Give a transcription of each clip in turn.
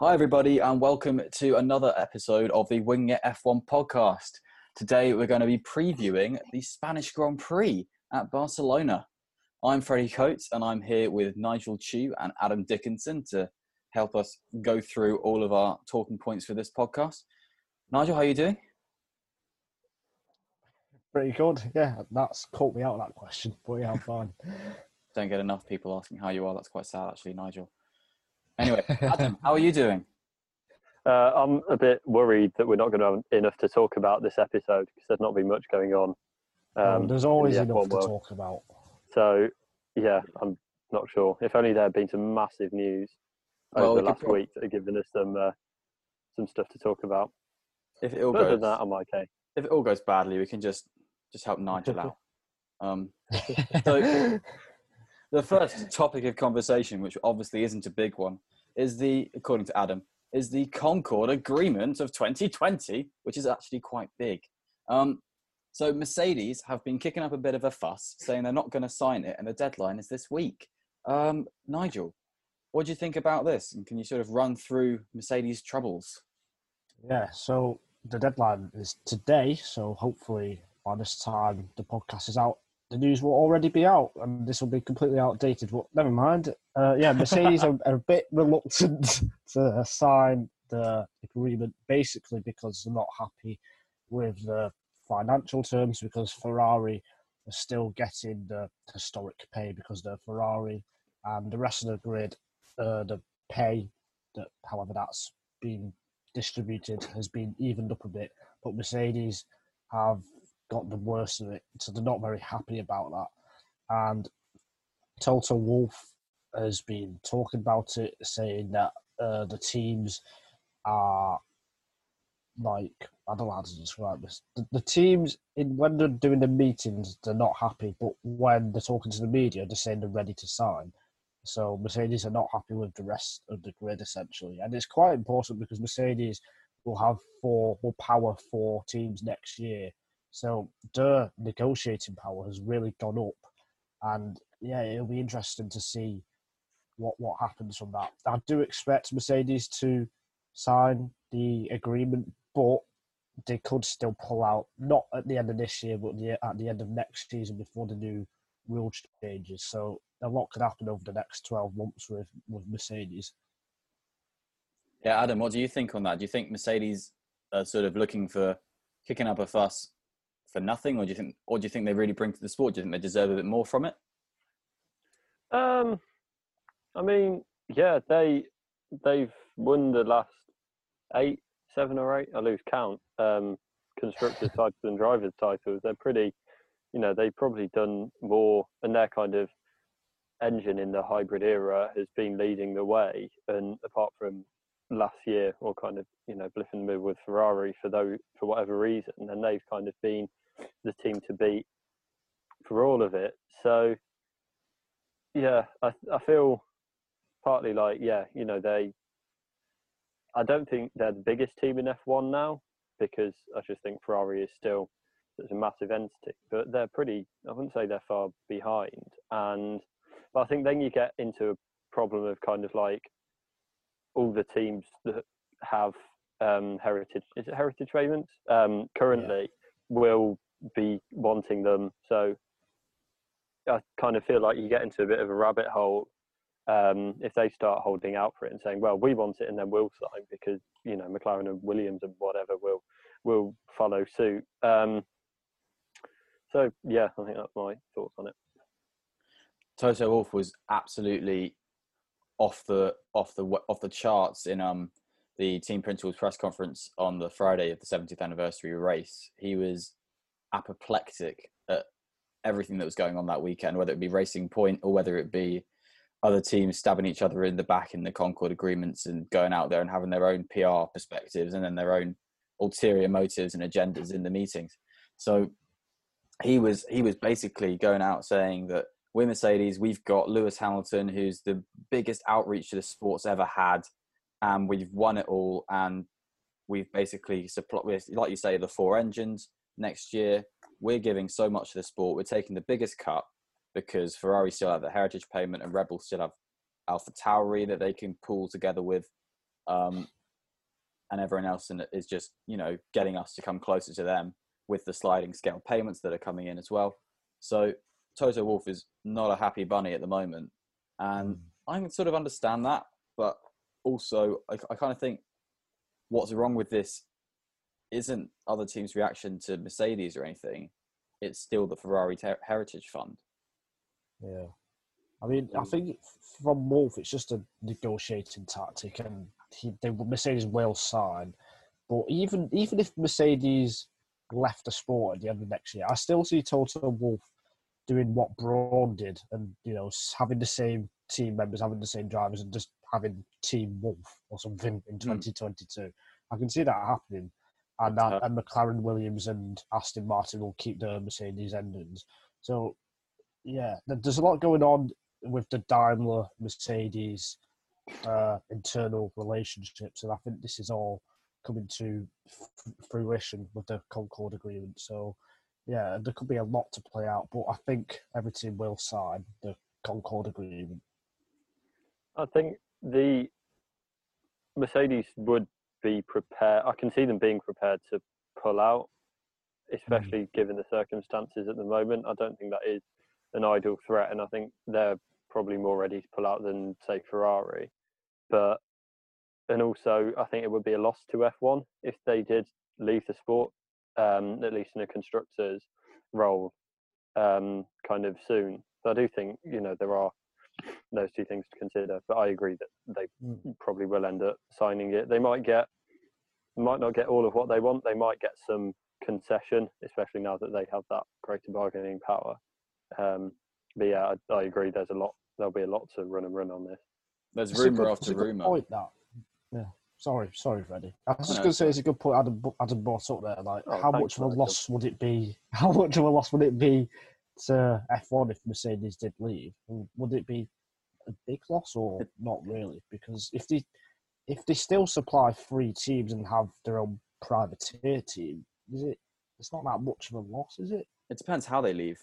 Hi, everybody, and welcome to another episode of the Wing It F1 podcast. Today, we're going to be previewing the Spanish Grand Prix at Barcelona. I'm Freddie Coates, and I'm here with Nigel Chew and Adam Dickinson to help us go through all of our talking points for this podcast. Nigel, how are you doing? Pretty good. Yeah, that's caught me out of that question, but yeah, I'm fine. Don't get enough people asking how you are. That's quite sad, actually, Nigel. Anyway, Adam, how are you doing? Uh, I'm a bit worried that we're not going to have enough to talk about this episode because there's not been much going on. Um, there's always the enough to world. talk about. So, yeah, I'm not sure. If only there had been some massive news Well, over we the last prob- week that had given us some uh, some stuff to talk about. If it all But other goes, than that, I'm okay. if it all goes badly, we can just just help Nigel out. Um, so, the first topic of conversation, which obviously isn't a big one, is the, according to Adam, is the Concord Agreement of 2020, which is actually quite big. Um, so Mercedes have been kicking up a bit of a fuss, saying they're not going to sign it, and the deadline is this week. Um, Nigel, what do you think about this? And can you sort of run through Mercedes' troubles? Yeah, so the deadline is today, so hopefully by this time the podcast is out, the news will already be out, and this will be completely outdated. But never mind. Uh, yeah, Mercedes are, are a bit reluctant to sign the agreement, basically because they're not happy with the financial terms, because Ferrari are still getting the historic pay because they're Ferrari, and the rest of the grid, uh, the pay that, however, that's been distributed has been evened up a bit, but Mercedes have got the worst of it, so they're not very happy about that. And Toto Wolff has been talking about it, saying that uh, the teams are like I don't know how to describe this. The, the teams in when they're doing the meetings, they're not happy, but when they're talking to the media, they're saying they're ready to sign. So Mercedes are not happy with the rest of the grid essentially, and it's quite important because Mercedes will have four will power four teams next year. So their negotiating power has really gone up, and yeah, it'll be interesting to see what what happens from that. I do expect Mercedes to sign the agreement, but they could still pull out not at the end of this year, but the, at the end of next season before the new rule changes. So a lot could happen over the next twelve months with with Mercedes. Yeah, Adam, what do you think on that? Do you think Mercedes are sort of looking for kicking up a fuss for nothing, or do you think, or do you think they really bring to the sport? Do you think they deserve a bit more from it? Um, I mean, yeah, they they've won the last eight, seven or eight. I lose count. Um, constructors titles and drivers titles. They're pretty. You know, they've probably done more, and their kind of engine in the hybrid era has been leading the way. And apart from last year, or kind of you know blip in the with Ferrari for those for whatever reason, and they've kind of been the team to beat for all of it. So yeah, I I feel partly like yeah, you know they. I don't think they're the biggest team in F1 now because I just think Ferrari is still such a massive entity, but they're pretty. I wouldn't say they're far behind, and but I think then you get into a problem of kind of like all the teams that have um, heritage. Is it heritage payments? Um, currently, will be wanting them. So I kind of feel like you get into a bit of a rabbit hole um, if they start holding out for it and saying, "Well, we want it, and then we'll sign," because you know McLaren and Williams and whatever will will follow suit. Um, so yeah, I think that's my thoughts on it. Toto Wolff was absolutely off the off the off the charts in um the team principals press conference on the Friday of the 70th anniversary race. He was apoplectic at everything that was going on that weekend, whether it be Racing Point or whether it be other teams stabbing each other in the back in the Concord agreements and going out there and having their own PR perspectives and then their own ulterior motives and agendas in the meetings. So he was he was basically going out saying that we're Mercedes, we've got Lewis Hamilton, who's the biggest outreach to the sport's ever had, and we've won it all. And we've basically supplied, like you say, the four engines next year. We're giving so much to the sport. We're taking the biggest cut because Ferrari still have the heritage payment and Red Bull still have AlphaTauri that they can pool together with. um, and everyone else in is just you know getting us to come closer to them with the sliding scale payments that are coming in as well. So Toto Wolff is not a happy bunny at the moment, and Mm. I can sort of understand that, but also I, I kind of think what's wrong with this isn't other teams' reaction to Mercedes or anything. It's still the Ferrari Ter- Heritage Fund. Yeah. I mean, I Mm. think from Wolff, it's just a negotiating tactic, and he, they, Mercedes will sign. But even even if Mercedes left the sport at the end of next year, I still see Toto Wolff doing what Braun did, and you know, having the same team members, having the same drivers, and just having Team Wolff or something in 2022. I can see that happening, and that, Uh, and McLaren, Williams, and Aston Martin will keep the Mercedes engines. So yeah, there's a lot going on with the Daimler Mercedes uh, internal relationships, and I think this is all coming to f- fruition with the Concord agreement. So, yeah, there could be a lot to play out, but I think every team will sign the Concord agreement. I think the Mercedes would be prepared. I can see them being prepared to pull out, especially given the circumstances at the moment. I don't think that is an ideal threat, and I think they're probably more ready to pull out than say Ferrari. But and also, I think it would be a loss to F1 if they did leave the sport, um, at least in a constructors role, um, kind of soon. So I do think you know there are those two things to consider. But I agree that they Mm. probably will end up signing it. They might get, might not get all of what they want. They might get some concession, especially now that they have that greater bargaining power. Um, but yeah, I, I agree. There's a lot. There'll be a lot to run and run on this. There's It's a rumor good- after it's a good rumor. Point that. Yeah. Sorry, sorry, Freddie. I was just no, going to it's say it's a good point Adam, Adam brought up there. Like, Oh, how much of a Nigel. loss would it be? How much of a loss would it be to F1 if Mercedes did leave? Would it be a big loss or not really? Because if they if they still supply three teams and have their own privateer team, is it? It's not that much of a loss, is it? It depends how they leave.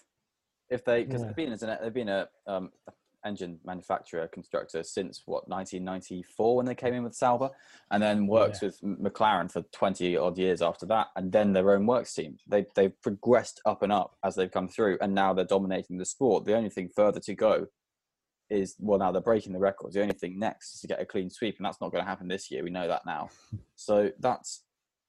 If they, because Yeah. they've been as an, they've been a um, engine manufacturer constructor since what 1994 when they came in with Sauber, and then works with McLaren for 20 odd years after that, and then their own works team. They they've progressed up and up as they've come through, and now they're dominating the sport. The only thing further to go is well now they're breaking the records. The only thing next is to get a clean sweep, and that's not going to happen this year. We know that now. So that's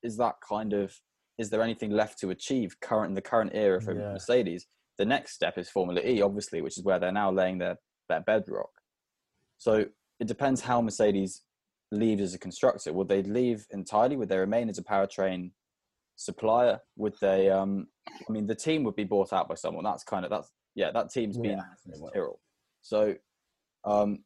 is that kind of is there anything left to achieve current in the current era for Yeah. Mercedes? The next step is Formula E, obviously, which is where they're now laying their, their bedrock. So it depends how Mercedes leaves as a constructor. Would they leave entirely? Would they remain as a powertrain supplier? Would they? Um, I mean, the team would be bought out by someone. That's kind of that's yeah. That team's been Yeah, out since it will. Tyrrell. So, um,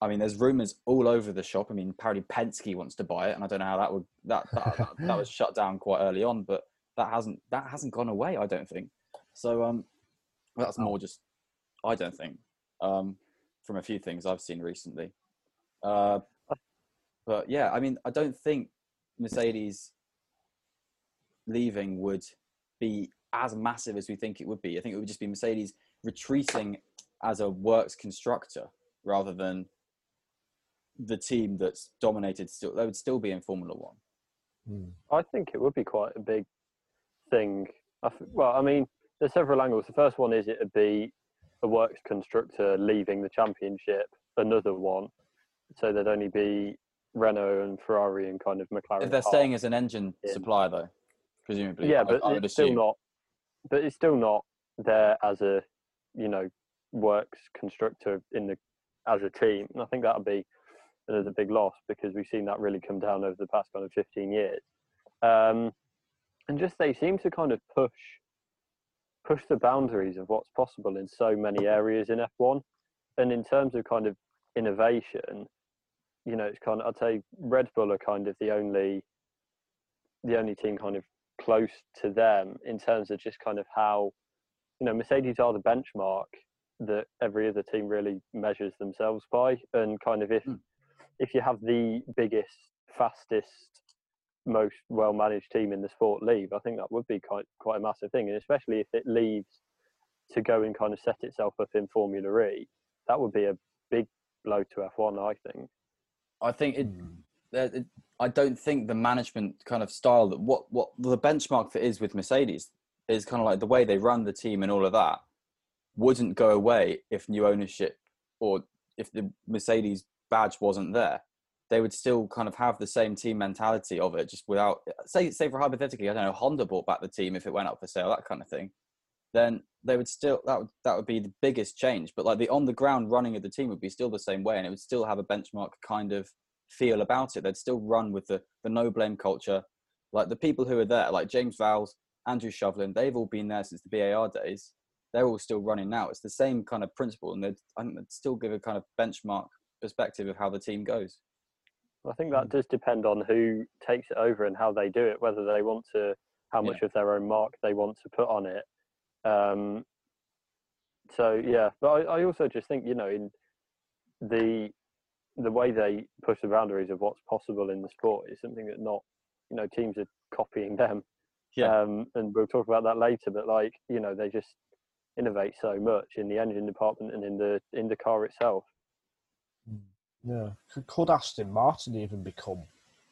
I mean, there's rumors all over the shop. I mean, apparently Penske wants to buy it, and I don't know how that would that that, that, that was shut down quite early on, but that hasn't that hasn't gone away. I don't think. So um, that's more just I don't think um, from a few things I've seen recently. Uh, but yeah, I mean, I don't think Mercedes leaving would be as massive as we think it would be. I think it would just be Mercedes retreating as a works constructor rather than the team that's dominated. Still, they would still be in Formula One. Mm. I think it would be quite a big thing. I f- Well, I mean, there's several angles. The first one is it'd be a works constructor leaving the championship. Another one, so there'd only be Renault and Ferrari and kind of McLaren. If they're staying as an engine in. supplier, though, presumably, yeah, I, but I it's still assume. not. But it's still not there as a, you know, works constructor in the as a team. And I think that'll be another big loss because we've seen that really come down over the past kind of 15 years. Um, and just they seem to kind of push push the boundaries of what's possible in so many areas in F1. And in terms of kind of innovation, you know, it's kind of I'd say Red Bull are kind of the only the only team kind of close to them in terms of just kind of how you know Mercedes are the benchmark that every other team really measures themselves by and kind of if Mm. if you have the biggest fastest most well managed team in the sport leave I think that would be quite quite a massive thing and especially if it leaves to go and kind of set itself up in Formula E that would be a big blow to F1 I think I think it, Mm. I don't think the management kind of style that what what the benchmark that is with Mercedes is kind of like the way they run the team and all of that wouldn't go away if new ownership or if the Mercedes badge wasn't there. They would still kind of have the same team mentality of it, just without uh, say say for hypothetically, I don't know, Honda bought back the team if it went up for sale, that kind of thing. Then they would still that would that would be the biggest change. But like the on the ground running of the team would be still the same way, and it would still have a benchmark kind of feel about it. They'd still run with the the no blame culture. Like the people who are there, like James Vowles, Andrew Shovlin, they've all been there since the BAR days. They're all still running now. It's the same kind of principle, and they'd, I think they'd still give a kind of benchmark perspective of how the team goes. I think that does depend on who takes it over and how they do it, whether they want to, how much yeah. of their own mark they want to put on it. Um, so yeah, but I, I also just think you know in the the way they push the boundaries of what's possible in the sport is something that not you know teams are copying them. Yeah. Um, and we'll talk about that later. But like you know they just innovate so much in the engine department and in the in the car itself. Yeah, could Aston Martin even become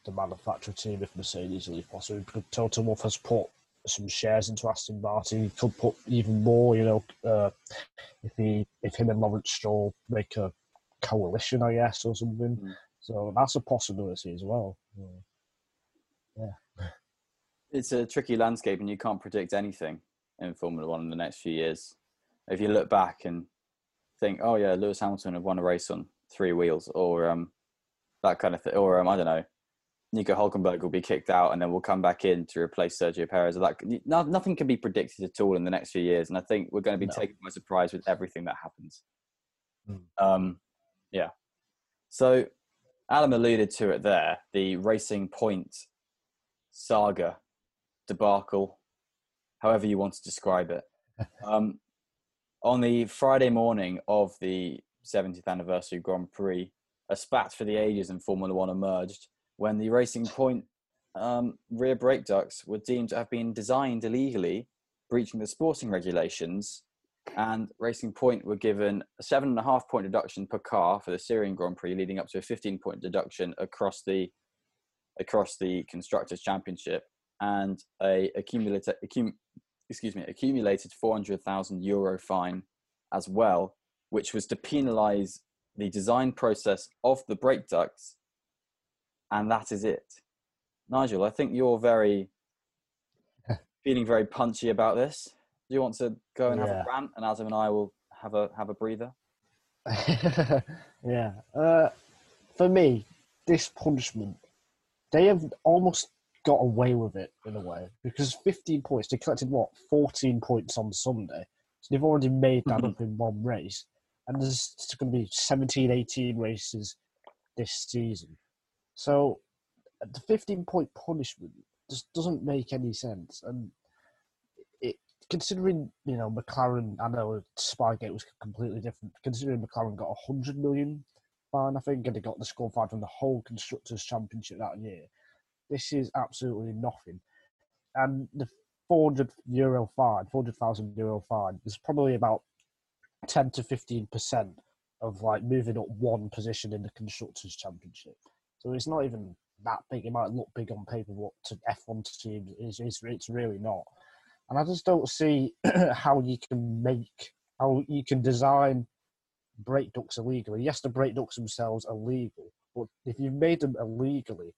the manufacturer team if Mercedes leave possible? Could Toto Wolff has put some shares into Aston Martin. He could put even more, you know, uh, if he if him and Lawrence Stroll make a coalition, I guess, or something. Mm. So that's a possibility as well. Yeah. It's a tricky landscape, and you can't predict anything in Formula One in the next few years. If you look back and think, oh yeah, Lewis Hamilton have won a race on three wheels, or um, that kind of thing, or um, I don't know, Nico Hulkenberg will be kicked out and then we'll come back in to replace Sergio Perez. Like nothing can be predicted at all in the next few years, and I think we're going to be no. taken by surprise with everything that happens. Mm. Um, yeah. So Adam alluded to it there, the Racing Point saga debacle, however you want to describe it. um, on the Friday morning of the 70th anniversary Grand Prix, a spat for the ages in Formula One emerged when the Racing Point um, rear brake ducts were deemed to have been designed illegally, breaching the sporting regulations, and Racing Point were given a seven and a half point deduction per car for the Styrian Grand Prix, leading up to a 15 point deduction across the across the constructors championship and a accumulated accum, excuse me accumulated 400,000 euro fine as well, which was to penalise the design process of the brake ducts and that is it. Nigel, I think you're very feeling very punchy about this. Do you want to go and yeah. have a rant, and Adam and I will have a have a breather? yeah. Uh, for me, this punishment, they have almost got away with it in a way because 15 points. They collected what 14 points on Sunday, so they've already made that mm-hmm. up in one race, and there's going to be 17, 18 races this season. So uh, the 15 point punishment just doesn't make any sense. And it, considering, you know, McLaren, I know Spygate was completely different. Considering McLaren got a 100 million fine, I think, and they got the score fine from the whole Constructors' Championship that year. This is absolutely nothing. And the 400 euro fine, 400,000 euro fine, is probably about 10 to 15% of like moving up one position in the Constructors' Championship. So it's not even that big. It might look big on paper, but to F1 teams, is it's, it's really not. And I just don't see how you can make, how you can design brake ducts illegally. Yes, the brake ducts themselves are legal, but if you've made them illegally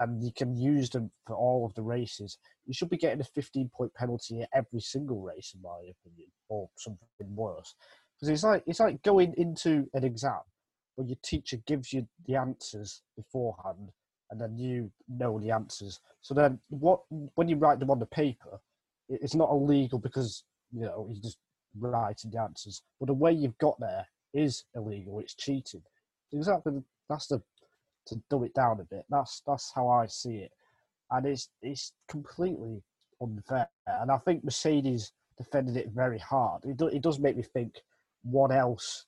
and you can use them for all of the races, you should be getting a 15 point penalty at every single race, in my opinion, or something worse. Because it's like it's like going into an exam where your teacher gives you the answers beforehand and then you know the answers. So then, what when you write them on the paper, it's not illegal because you know you just writing the answers. But the way you've got there is illegal. It's cheating. Exactly. That's the to dumb it down a bit. That's that's how I see it, and it's it's completely unfair. And I think Mercedes defended it very hard. It, do, it does make me think what else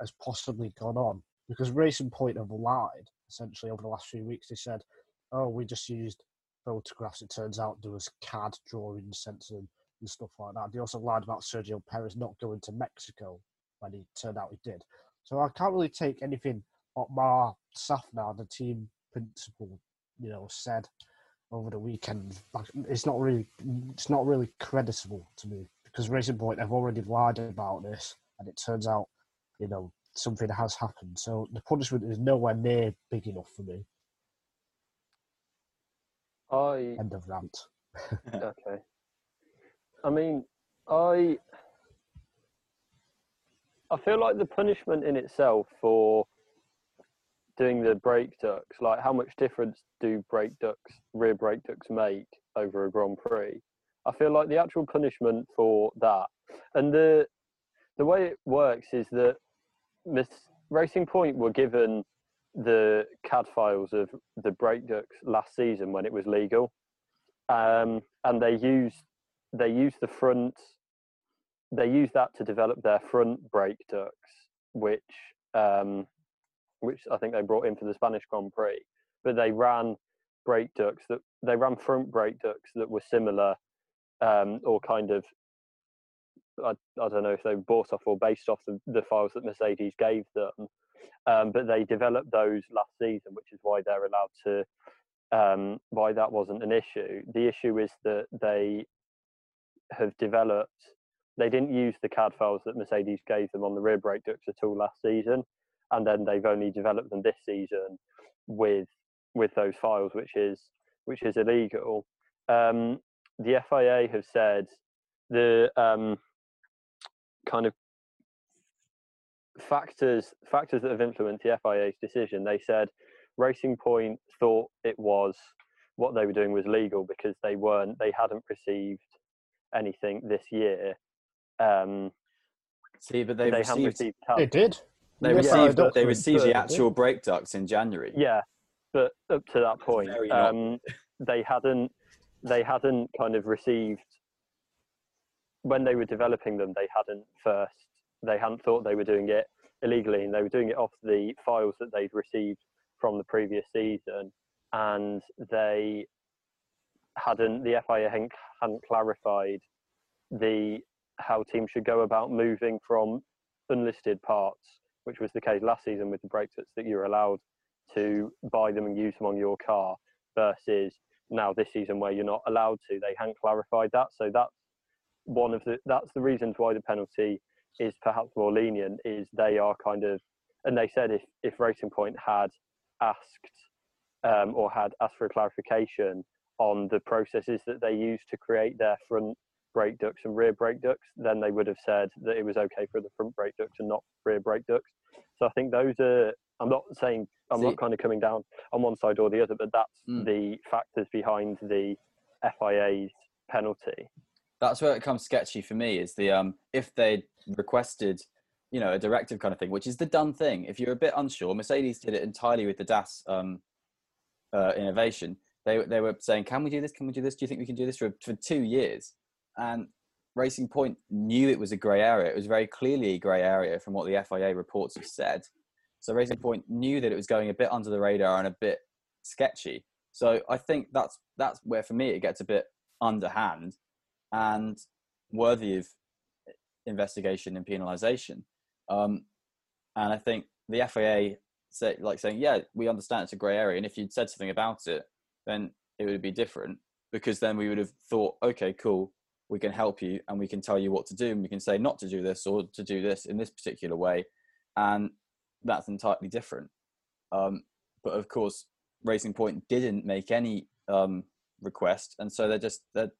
has possibly gone on because Racing Point have lied essentially over the last few weeks. They said, "Oh, we just used photographs." It turns out there was CAD drawings sent to them and stuff like that. They also lied about Sergio Perez not going to Mexico when he turned out he did. So I can't really take anything Otmar Szafnauer, the team principal, you know, said over the weekend, it's not really it's not really creditable to me because Racing Point have already lied about this, and it turns out, you know, something has happened. So the punishment is nowhere near big enough for me. I End of rant. okay. I mean, I I feel like the punishment in itself for doing the brake ducts, like how much difference do brake ducts, rear brake ducks make over a Grand Prix? I feel like the actual punishment for that, and the the way it works is that Miss Racing Point were given the CAD files of the brake ducts last season when it was legal, um, and they used they used the front they used that to develop their front brake ducts, which um, which I think they brought in for the Spanish Grand Prix. But they ran brake ducts that they ran front brake ducts that were similar um, or kind of I, I don't know if they were bought off or based off the, the files that Mercedes gave them. Um, but they developed those last season, which is why they're allowed to um, why that wasn't an issue. The issue is that they have developed they didn't use the CAD files that Mercedes gave them on the rear brake ducts at all last season, and then they've only developed them this season with with those files, which is which is illegal. Um, the FIA have said the um, kind of factors factors that have influenced the FIA's decision. They said Racing Point thought it was what they were doing was legal because they weren't they hadn't received anything this year um, See, but they, they haven't received received They did. they Yeah, received I don't they received the actual brake ducts in January. Yeah, but up to that point, um, they hadn't they hadn't kind of received when they were developing them. They hadn't first they hadn't thought they were doing it illegally, and they were doing it off the files that they'd received from the previous season, and they hadn't the FIA hadn't, hadn't clarified the how teams should go about moving from unlisted parts, which was the case last season with the brake ducts that you're allowed to buy them and use them on your car versus now this season where you're not allowed to. They hadn't clarified that, so that's one of the that's the reasons why the penalty is perhaps more lenient. Is they are kind of and they said if if Racing Point had asked um, or had asked for a clarification on the processes that they use to create their front brake ducts and rear brake ducts, then they would have said that it was okay for the front brake ducts and not rear brake ducts. So I think those are. I'm not saying I'm See- not kind of coming down on one side or the other, but that's Mm. the factors behind the FIA's penalty. That's where it becomes sketchy for me is the um if they requested you know a directive kind of thing which is the done thing. If you're a bit unsure mercedes did it entirely with the das um uh, innovation. They, they were saying can we do this? Can we do this? Do you think we can do this for, for two years? And racing point knew it was a grey area. It was very clearly a grey area from what the fia reports have said. So racing point knew that it was going a bit under the radar and a bit sketchy. So i think that's that's where for me it gets a bit underhand and worthy of investigation and penalisation. Um, and I think the FIA say like saying, yeah, we understand it's a grey area, and if you'd said something about it, then it would be different because then we would have thought, okay, cool, we can help you and we can tell you what to do, and we can say not to do this or to do this in this particular way, and that's entirely different. Um, but of course, Racing Point didn't make any um, request, and so they're just they're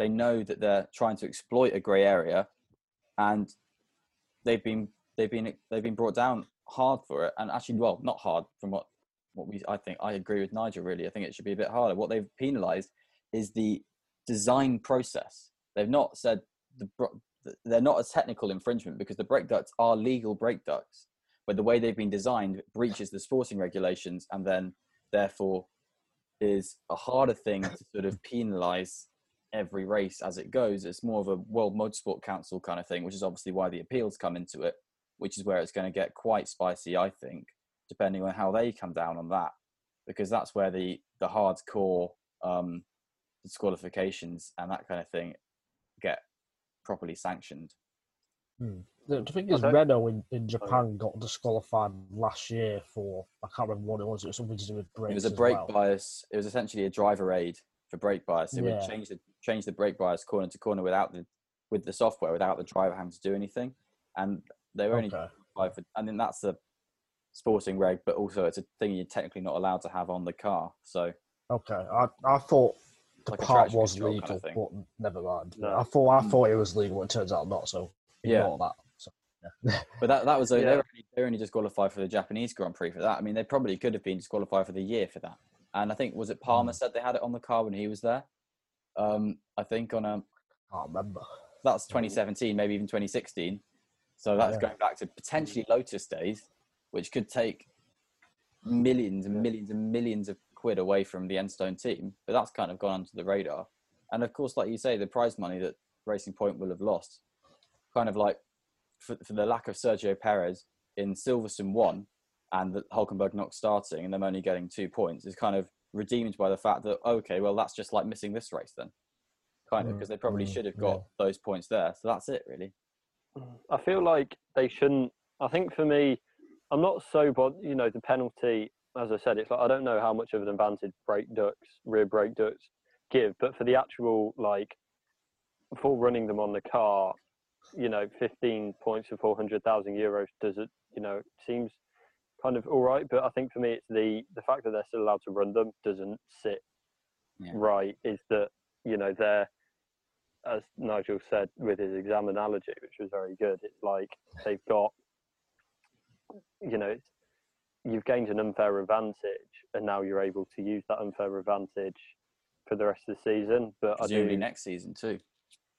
they know that they're trying to exploit a grey area, and they've been they've been they've been brought down hard for it. And actually, well, not hard from what what we I think I agree with Nigel. Really, I think it should be a bit harder. What they've penalised is the design process. They've not said the they're not a technical infringement because the brake ducts are legal brake ducts, but the way they've been designed breaches the sporting regulations, and then therefore is a harder thing to sort of penalise every race as it goes. It's more of a World Motorsport Council kind of thing, which is obviously why the appeals come into it, which is where it's going to get quite spicy, I think, depending on how they come down on that, because that's where the the hardcore um, disqualifications and that kind of thing get properly sanctioned. Hmm. The, the thing is, Renault in, in Japan got disqualified last year for I can't remember what it was. It was something to do with brakes. It was a brake well. bias. It was essentially a driver aid for brake bias. It Yeah. would change the change the brake bias corner to corner without the with the software without the driver having to do anything. And they were only Okay. qualified for. I mean, that's the sporting reg, but also it's a thing you're technically not allowed to have on the car. So Okay, I I thought the Like part was control kind legal, of but never mind. No. I thought I mm. thought it was legal. It turns out not. So Yeah. ignore that. So, But that that was a, they Yeah. were only, they were only disqualified for the Japanese Grand Prix for that. I mean, they probably could have been disqualified for the year for that. And I think was it Palmer said they had it on the car when he was there. Um, I think on a can't remember. that's 2017, maybe even 2016. So that's Yeah. going back to potentially Lotus days, which could take millions and millions and millions of quid away from the Enstone team. But that's kind of gone under the radar. And of course, like you say, the prize money that Racing Point will have lost, kind of like for, for the lack of Sergio Perez in Silverstone one and the Hulkenberg not starting and them only getting two points is kind of redeemed by the fact that, okay, well, that's just like missing this race then. Kind of, Mm, because they probably mm, should have got those points there. So that's it, really. I feel like they shouldn't. I think for me, I'm not so bod. You know, the penalty, as I said, it's like I don't know how much of an advantage brake ducts, rear brake ducts give, but for the actual like, for running them on the car, you know, 15 points for 400,000 euros does it. You know, seems kind of all right. But I think for me, it's the the fact that they're still allowed to run them doesn't sit Yeah. right. Is that you know they're as Nigel said with his exam analogy, which was very good, it's like they've got, you know, you've gained an unfair advantage, and now you're able to use that unfair advantage for the rest of the season. But I Presumably do, next season too.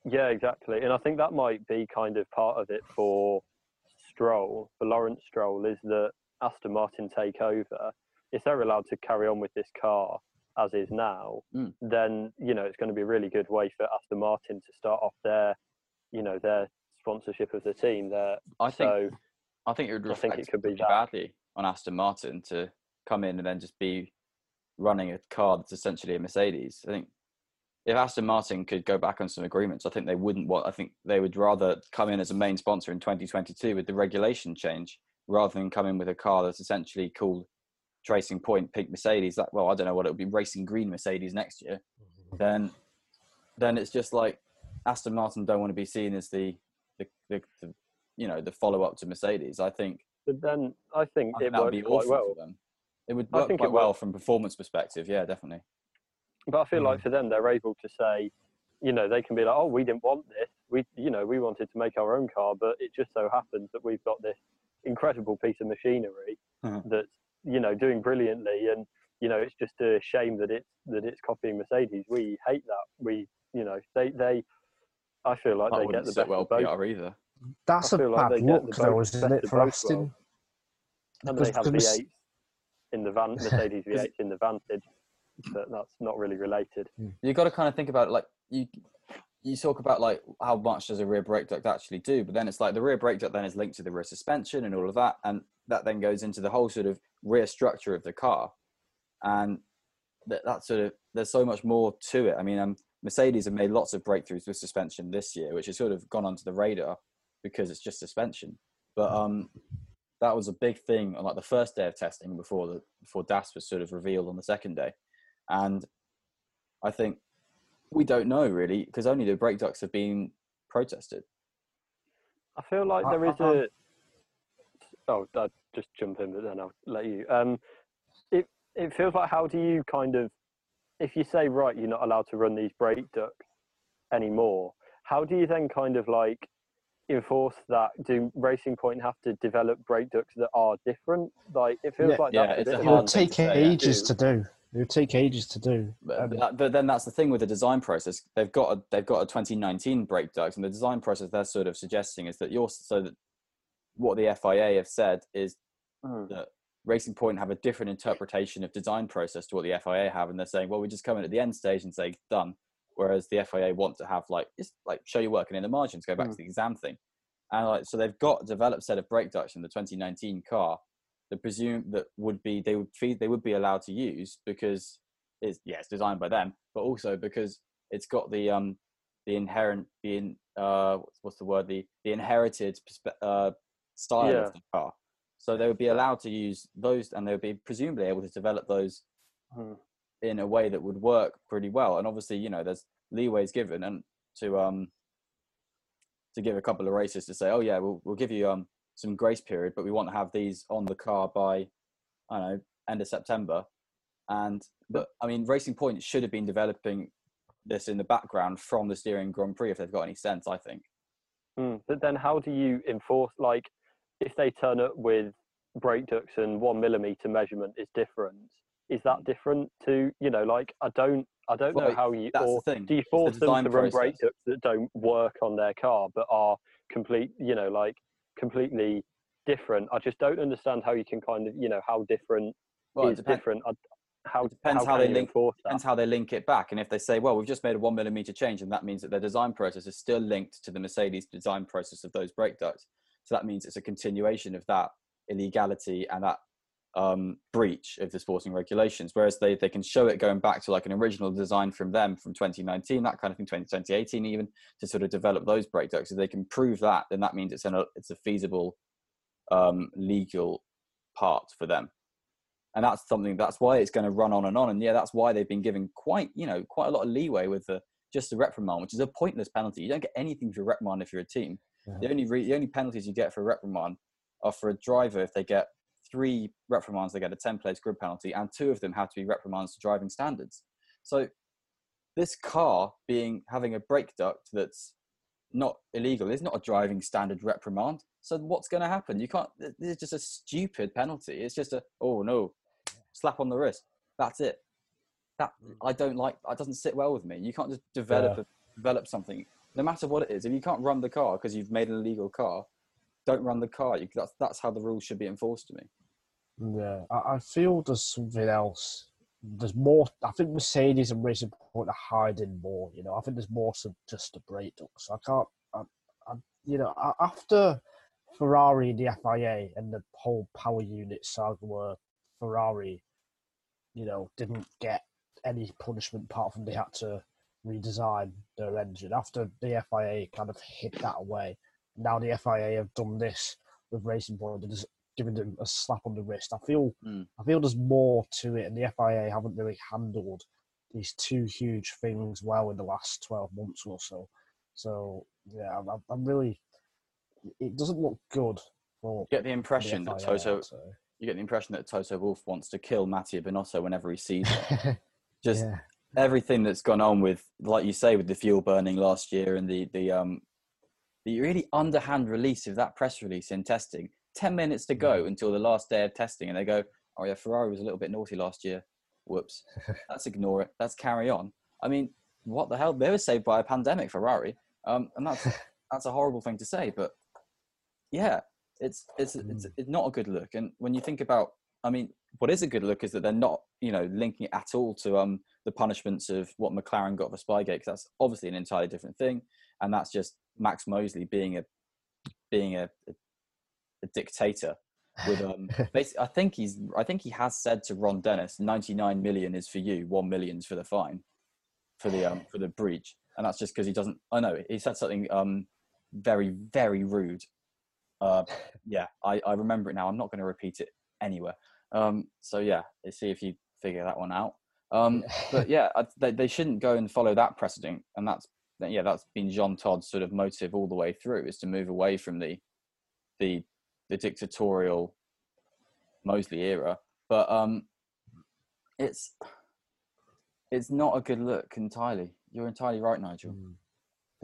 yeah, exactly, and I think that might be kind of part of it for Stroll, for Lawrence Stroll, is that Aston Martin take over. If they're allowed to carry on with this car as is now, Mm. then you know it's going to be a really good way for Aston Martin to start off their, you know, their sponsorship of the team. There, I think so I think it would I think reflect it could be badly on Aston Martin to come in and then just be running a car that's essentially a Mercedes. I think if Aston Martin could go back on some agreements, I think they wouldn't want. I think they would rather come in as a main sponsor in 2022 with the regulation change rather than come in with a car that's essentially called Tracing Point Pink Mercedes. That well, I don't know what it would be, Racing Green Mercedes next year. Then, then it's just like Aston Martin don't want to be seen as the the, the, the you know the follow up to Mercedes. I think but then I think I think it would be quite well. for them. It would I work think quite it well from performance perspective. Yeah, definitely. But I feel Mm. like for them, they're able to say, you know, they can be like, oh, we didn't want this. We, you know, we wanted to make our own car, but it just so happens that we've got this incredible piece of machinery Mhm. that's, you know, doing brilliantly. And, you know, it's just a shame that it's, that it's copying Mercedes. We hate that. We, you know, they, they, I feel like That they get wouldn't the sit best well of both. PR either. That's I a feel like bad they get look, the though, both- isn't it, for both Aston? And they have the Merce- V8 in the van, Mercedes V8 in the Vantage, but that's not really related. You've got to kind of think about it like you. You talk about like how much does a rear brake duct actually do, but then it's like the rear brake duct then is linked to the rear suspension and all of that, and that then goes into the whole sort of rear structure of the car, and that, that sort of there's so much more to it. I mean, um, Mercedes have made lots of breakthroughs with suspension this year, which has sort of gone onto the radar because it's just suspension. But um, that was a big thing on like the first day of testing before the before DAS was sort of revealed on the second day, and I think we don't know really because only the brake ducts have been protested. I feel like there is a. Oh, I'll just jump in, but then I'll let you. Um, it it feels like how do you kind of, if you say right, you're not allowed to run these brake ducts anymore. How do you then kind of like enforce that? Do Racing Point have to develop brake ducts that are different? Like it feels Yeah. like Yeah, that's a it's bit It of would hard thing take to say, yeah. ages to do. It would take ages to do. But, Um, but then that's the thing with the design process. They've got a they've got a 2019 brake duct, and the design process they're sort of suggesting is that you're so that what the FIA have said is Mm. that Racing Point have a different interpretation of design process to what the FIA have, and they're saying, well, we just come in at the end stage and say done. Whereas the FIA want to have like just like show you working in the margins, go back Mm. to the exam thing, and like so they've got a developed set of brake ducts in the 2019 car that presume that would be they would feed they would be allowed to use because it's yeah it's designed by them, but also because it's got the um the inherent the in, uh, what's, what's the word the the inherited perspe- uh, style Yeah. of the car. So they would be allowed to use those, and they would be presumably able to develop those Hmm. in a way that would work pretty well. And obviously, you know, there's leeways given and to um to give a couple of races to say, oh yeah, we'll we'll give you um some grace period, but we want to have these on the car by I don't know end of September. And but I mean, Racing Point should have been developing this in the background from the Styrian Grand Prix if they've got any sense. I think. Mm, But then, how do you enforce? Like, if they turn up with brake ducts and one millimeter measurement is different, is that different to you know? Like, I don't, I don't know how you or do you it's the them to run brake ducts that don't work on their car but are complete, you know, like completely different? I just don't understand how you can kind of, you know, how different Well, is depends. different. I, how It depends how can they link- depends how they link it back. And if they say, well, we've just made a one millimeter change, and that means that their design process is still linked to the Mercedes design process of those brake ducts. So that means it's a continuation of that illegality and that um, breach of the sporting regulations. Whereas they, they can show it going back to like an original design from them from 2019, that kind of thing, 2020, 2018 even, to sort of develop those brake ducts. If they can prove that, then that means it's, an, it's a feasible um, legal part for them and that's something that's why it's going to run on and on and yeah that's why they've been given quite you know quite a lot of leeway with the just the reprimand which is a pointless penalty you don't get anything for reprimand if you're a team the only re- the only penalties you get for reprimand are for a driver if they get three reprimands they get a 10 place grid penalty and two of them have to be reprimands to driving standards so this car being having a brake duct that's not illegal is not a driving standard reprimand so what's going to happen you can't this is just a stupid penalty it's just a oh no slap on the wrist. That's it. That mm. I don't like. That doesn't sit well with me. You can't just develop Yeah. a, develop something, no matter what it is. If you can't run the car because you've made an illegal car, don't run the car. You, that's that's how the rules should be enforced to me. Yeah, I, I feel there's something else. There's more. I think Mercedes and Racing Point are hiding more. You know, I think there's more than just the brake ducts. I can't. I, I, you know, after Ferrari, the FIA, and the whole power unit saga, where Ferrari, you know, didn't get any punishment apart from they had to redesign their engine. After the FIA kind of hid that away, now the FIA have done this with Racing Point. Giving them a slap on the wrist. I feel Mm. I feel there's more to it, and the FIA haven't really handled these two huge things well in the last twelve months or so. So yeah, I'm, I'm- really. It doesn't look good for You get the the impression that Toto. I'd. You get the impression that Toto Wolff wants to kill Mattia Binotto whenever he sees him. Just yeah, everything that's gone on with, like you say, with the fuel burning last year and the the um the really underhand release of that press release in testing. Ten minutes to go until the last day of testing, and they go, "Oh yeah, Ferrari was a little bit naughty last year. Whoops. Let's ignore it. Let's carry on." I mean, what the hell? They were saved by a pandemic, Ferrari, um, and that's that's a horrible thing to say, but yeah, it's it's it's Mm. it's not a good look. And when you think about, I mean, what is a good look is that they're not, you know, linking it at all to um the punishments of what McLaren got for Spygate, because that's obviously an entirely different thing, and that's just Max Mosley being a being a, a, a dictator. With um, basically, I think he's, I think he has said to Ron Dennis, ninety nine million is for you, one million's for the fine, for the um for the breach, and that's just because he doesn't. I know he said something um very very rude. Uh, yeah, I I remember it now. I'm not going to repeat it anywhere. Um, so yeah, let's see if you figure that one out. Um, but yeah, I, they, they shouldn't go and follow that precedent, and that's yeah, that's been Jean Todt's sort of motive all the way through is to move away from the the the dictatorial Mosley era. But um, it's it's not a good look entirely. You're entirely right, Nigel. Mm.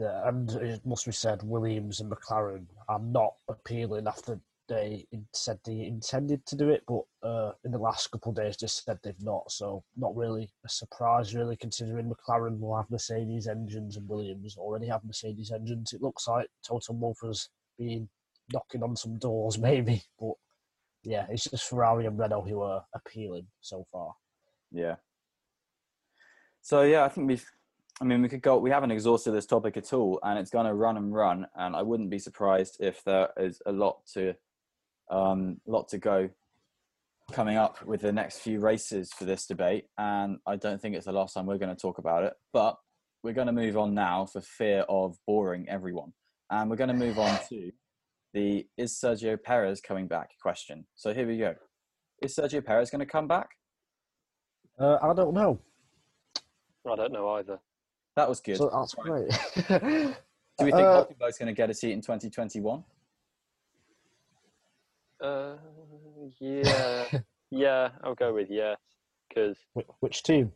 Yeah, and it must be said, Williams and McLaren are not appealing after they said they intended to do it, but uh, in the last couple of days just said they've not. So not really a surprise, really, considering McLaren will have Mercedes engines and Williams already have Mercedes engines. It looks like Toto Wolff has been knocking on some doors, maybe, but yeah, it's just Ferrari and Renault who are appealing so far. Yeah. So yeah, I think we've. I mean, we could go. We haven't exhausted this topic at all, and it's going to run and run. And I wouldn't be surprised if there is a lot to, um, lot to go, coming up with the next few races for this debate. And I don't think it's the last time we're going to talk about it. But we're going to move on now for fear of boring everyone, and we're going to move on to the is Sergio Perez coming back question. So here we go. Is Sergio Perez going to come back? Uh, I don't know. I don't know either. That was good. So that's great. Do we think Uh, Hulkenberg's going to get a seat in 2021? Uh, yeah, yeah, I'll go with yes, because Wh- Which team?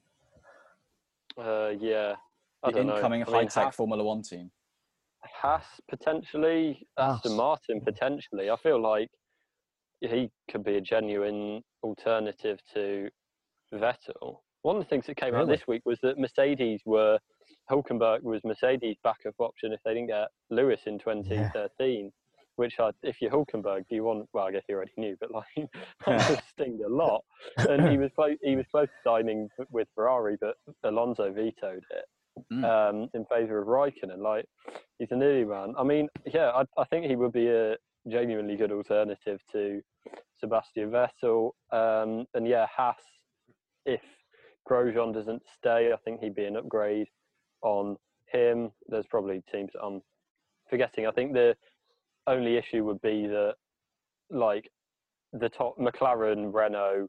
uh, yeah, I The don't know. incoming I mean, high-tech Formula One team. Haas potentially, Aston Martin potentially. I feel like he could be a genuine alternative to Vettel. One of the things that came out this week was that Mercedes were Hulkenberg was Mercedes' backup option if they didn't get Lewis in 2013. Which I, if you're Hulkenberg, do you want? Well, I guess you already knew, but like that sting a lot. And he was close. He was close to signing with Ferrari, but Alonso vetoed it Mm. um, in favour of Raikkonen. Like he's a nearly man. I mean, yeah, I, I think he would be a genuinely good alternative to Sebastian Vettel. Um, and yeah, Haas, if Grosjean doesn't stay, I think he'd be an upgrade on him. There's probably teams I'm forgetting. I think the only issue would be that, like, the top McLaren, Renault,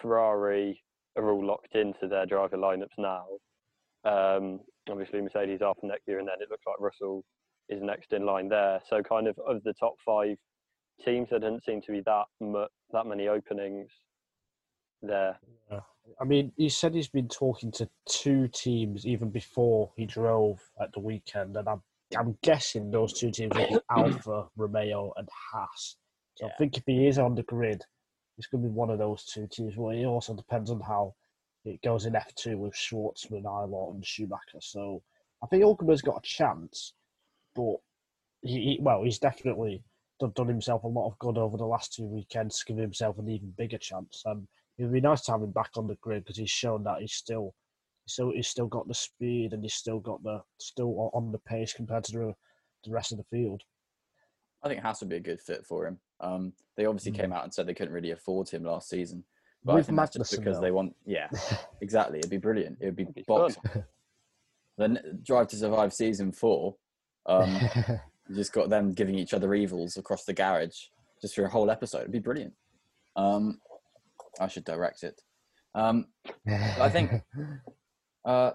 Ferrari are all locked into their driver lineups now. Um, obviously, Mercedes are for next year, and then it looks like Russell is next in line there. So, kind of of the top five teams, there doesn't seem to be that mu- that many openings there. I mean, he said he's been talking to two teams even before he drove at the weekend, and I'm I'm guessing those two teams will be Alfa, Romeo, and Haas. So I think if he is on the grid, it's going to be one of those two teams. Well, it also depends on how it goes in F2 with Shwartzman, Ilott, and Schumacher. So I think Hulkenberg's got a chance, but he, he well, he's definitely done, done himself a lot of good over the last two weekends to give himself an even bigger chance. And it would be nice to have him back on the grid because he's shown that he's still, so he's still got the speed and he's still got the still on the pace compared to the, the rest of the field. I think Haas would be a good fit for him. Um, they obviously Mm. came out and said they couldn't really afford him last season, but With think just because though. they want. Yeah, exactly. It'd be brilliant. It would be be box. Then Drive to Survive season four. Um, you just got them giving each other evils across the garage just for a whole episode. It'd be brilliant. Um, I should direct it. Um, I think uh,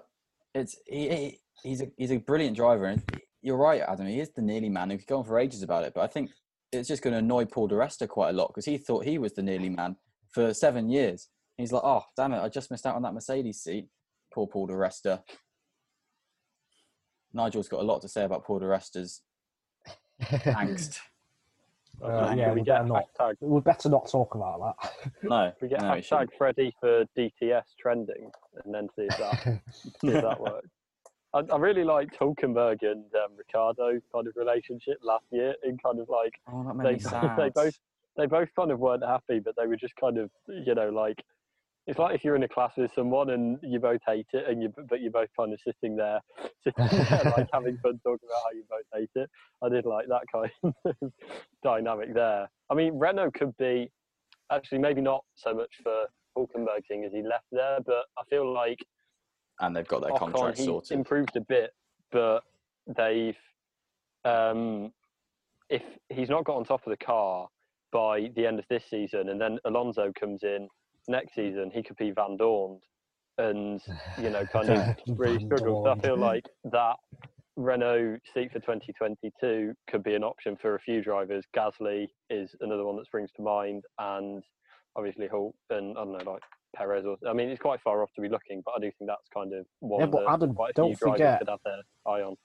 it's he, he, he's a he's a brilliant driver, and you're right, Adam. He is the nearly man. We could go on for ages about it, but I think it's just going to annoy Paul Di Resta quite a lot because he thought he was the nearly man for seven years. He's like, oh damn it, I just missed out on that Mercedes seat. Poor Paul Di Resta. Nigel's got a lot to say about Paul Di Resta's angst. Uh, yeah, we we get better not. hashtag, We better not talk about that. No, we get no, he hashtag shouldn't. Freddie for DTS trending, and then see if that that. see if that works. I, I really liked Hulkenberg and um, Ricciardo kind of relationship last year, in kind of like Oh, that they, me sad. they both they both kind of weren't happy, but they were just kind of you know like it's like if you're in a class with someone and you both hate it, and you but you're both kind of sitting there, sitting there like having fun talking about how you both hate it. I did like that kind of dynamic there. I mean, Renault could be actually maybe not so much for Hulkenberg thing as he left there, but I feel like and they've got their Ocon, contract sorted. improved a bit, but they've um, if he's not got on top of the car by the end of this season, and then Alonso comes in next season, he could be Vandoorne, and you know, kind of really Van struggles. So I feel like that Renault seat for 2022 could be an option for a few drivers. Gasly is another one that springs to mind, and obviously Hulk and I don't know, like Perez. Or I mean, it's quite far off to be looking, but I do think that's kind of one Yeah, but Adam, don't forget- could have their eye on.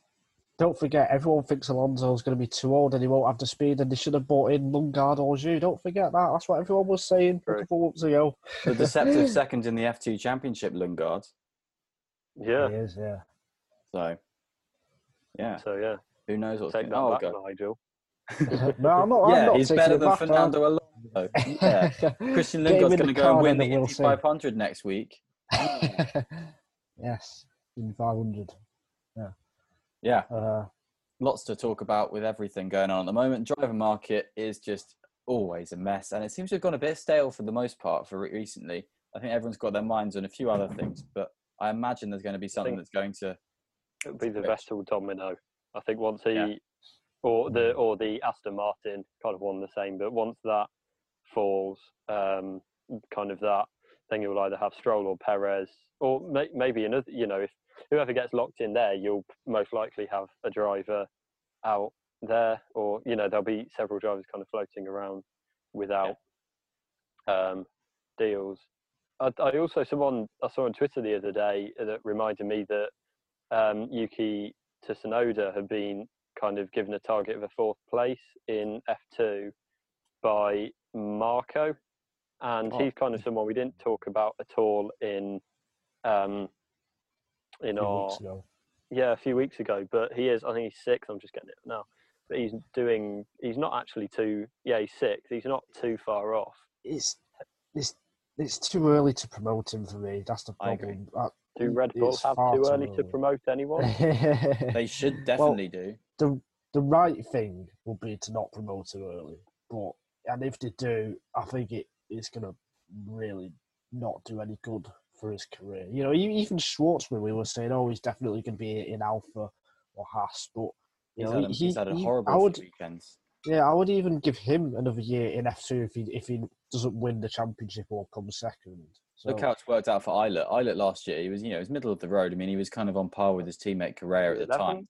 Don't forget, everyone thinks Alonso's going to be too old and he won't have the speed, and they should have bought in Lundgaard or Zhou. Don't forget that. That's what everyone was saying a True. couple of months ago. the deceptive second in the F2 Championship, Lundgaard. Yeah. He is, yeah. So, yeah, So yeah, who knows what's take that to back, oh, Nigel. No, I'm not. I'm Yeah, not he's better than back, man. Fernando Alonso. Yeah. Christian Get him Lundgaard's going to go and and win the we'll Indy 500 next week. Hmm. yes, in 500. Yeah, Uh, lots to talk about with everything going on at the moment. Driver market is just always a mess, and it seems to have gone a bit stale for the most part for recently. I think everyone's got their minds on a few other things, but I imagine there's going to be something that's going to It'll be the Rich. Vettel domino. I think once he Yeah. or the or the Aston Martin kind of one the same, but once that falls, um, kind of that, then you'll either have Stroll or Perez, or may, maybe another. You know, if whoever gets locked in there, you'll most likely have a driver out there, or you know there'll be several drivers kind of floating around without um, deals. I, I also someone I saw on Twitter the other day that reminded me that um, Yuki Tsunoda had been kind of given a target of a fourth place in F2 by Marko, and Oh. he's kind of someone we didn't talk about at all in um, in a few our weeks ago. yeah a few weeks ago. But he is I think he's sixth. I'm just getting it now. But he's doing. He's not actually too. Yeah, he's sixth. He's not too far off. It's it's it's too early to promote him for me. That's the problem. Uh, Do Red Bull have far too too early to promote anyone? They should definitely do. the the right thing would be to not promote him early, but and if they do, I think it it's gonna really not do any good for his career. You know, e- even Shwartzman, we were saying, oh, he's definitely going to be in Alfa or Haas, but you He's, know, had, a, he, he's had a he- horrible I would, weekends. yeah, I would even give him another year in F two if he if he doesn't win the championship or come second. So, Look how it's worked out for Ilott. Ilott last year, he was, you know, he was middle of the road. I mean, he was kind of on par with his teammate Correa at the time.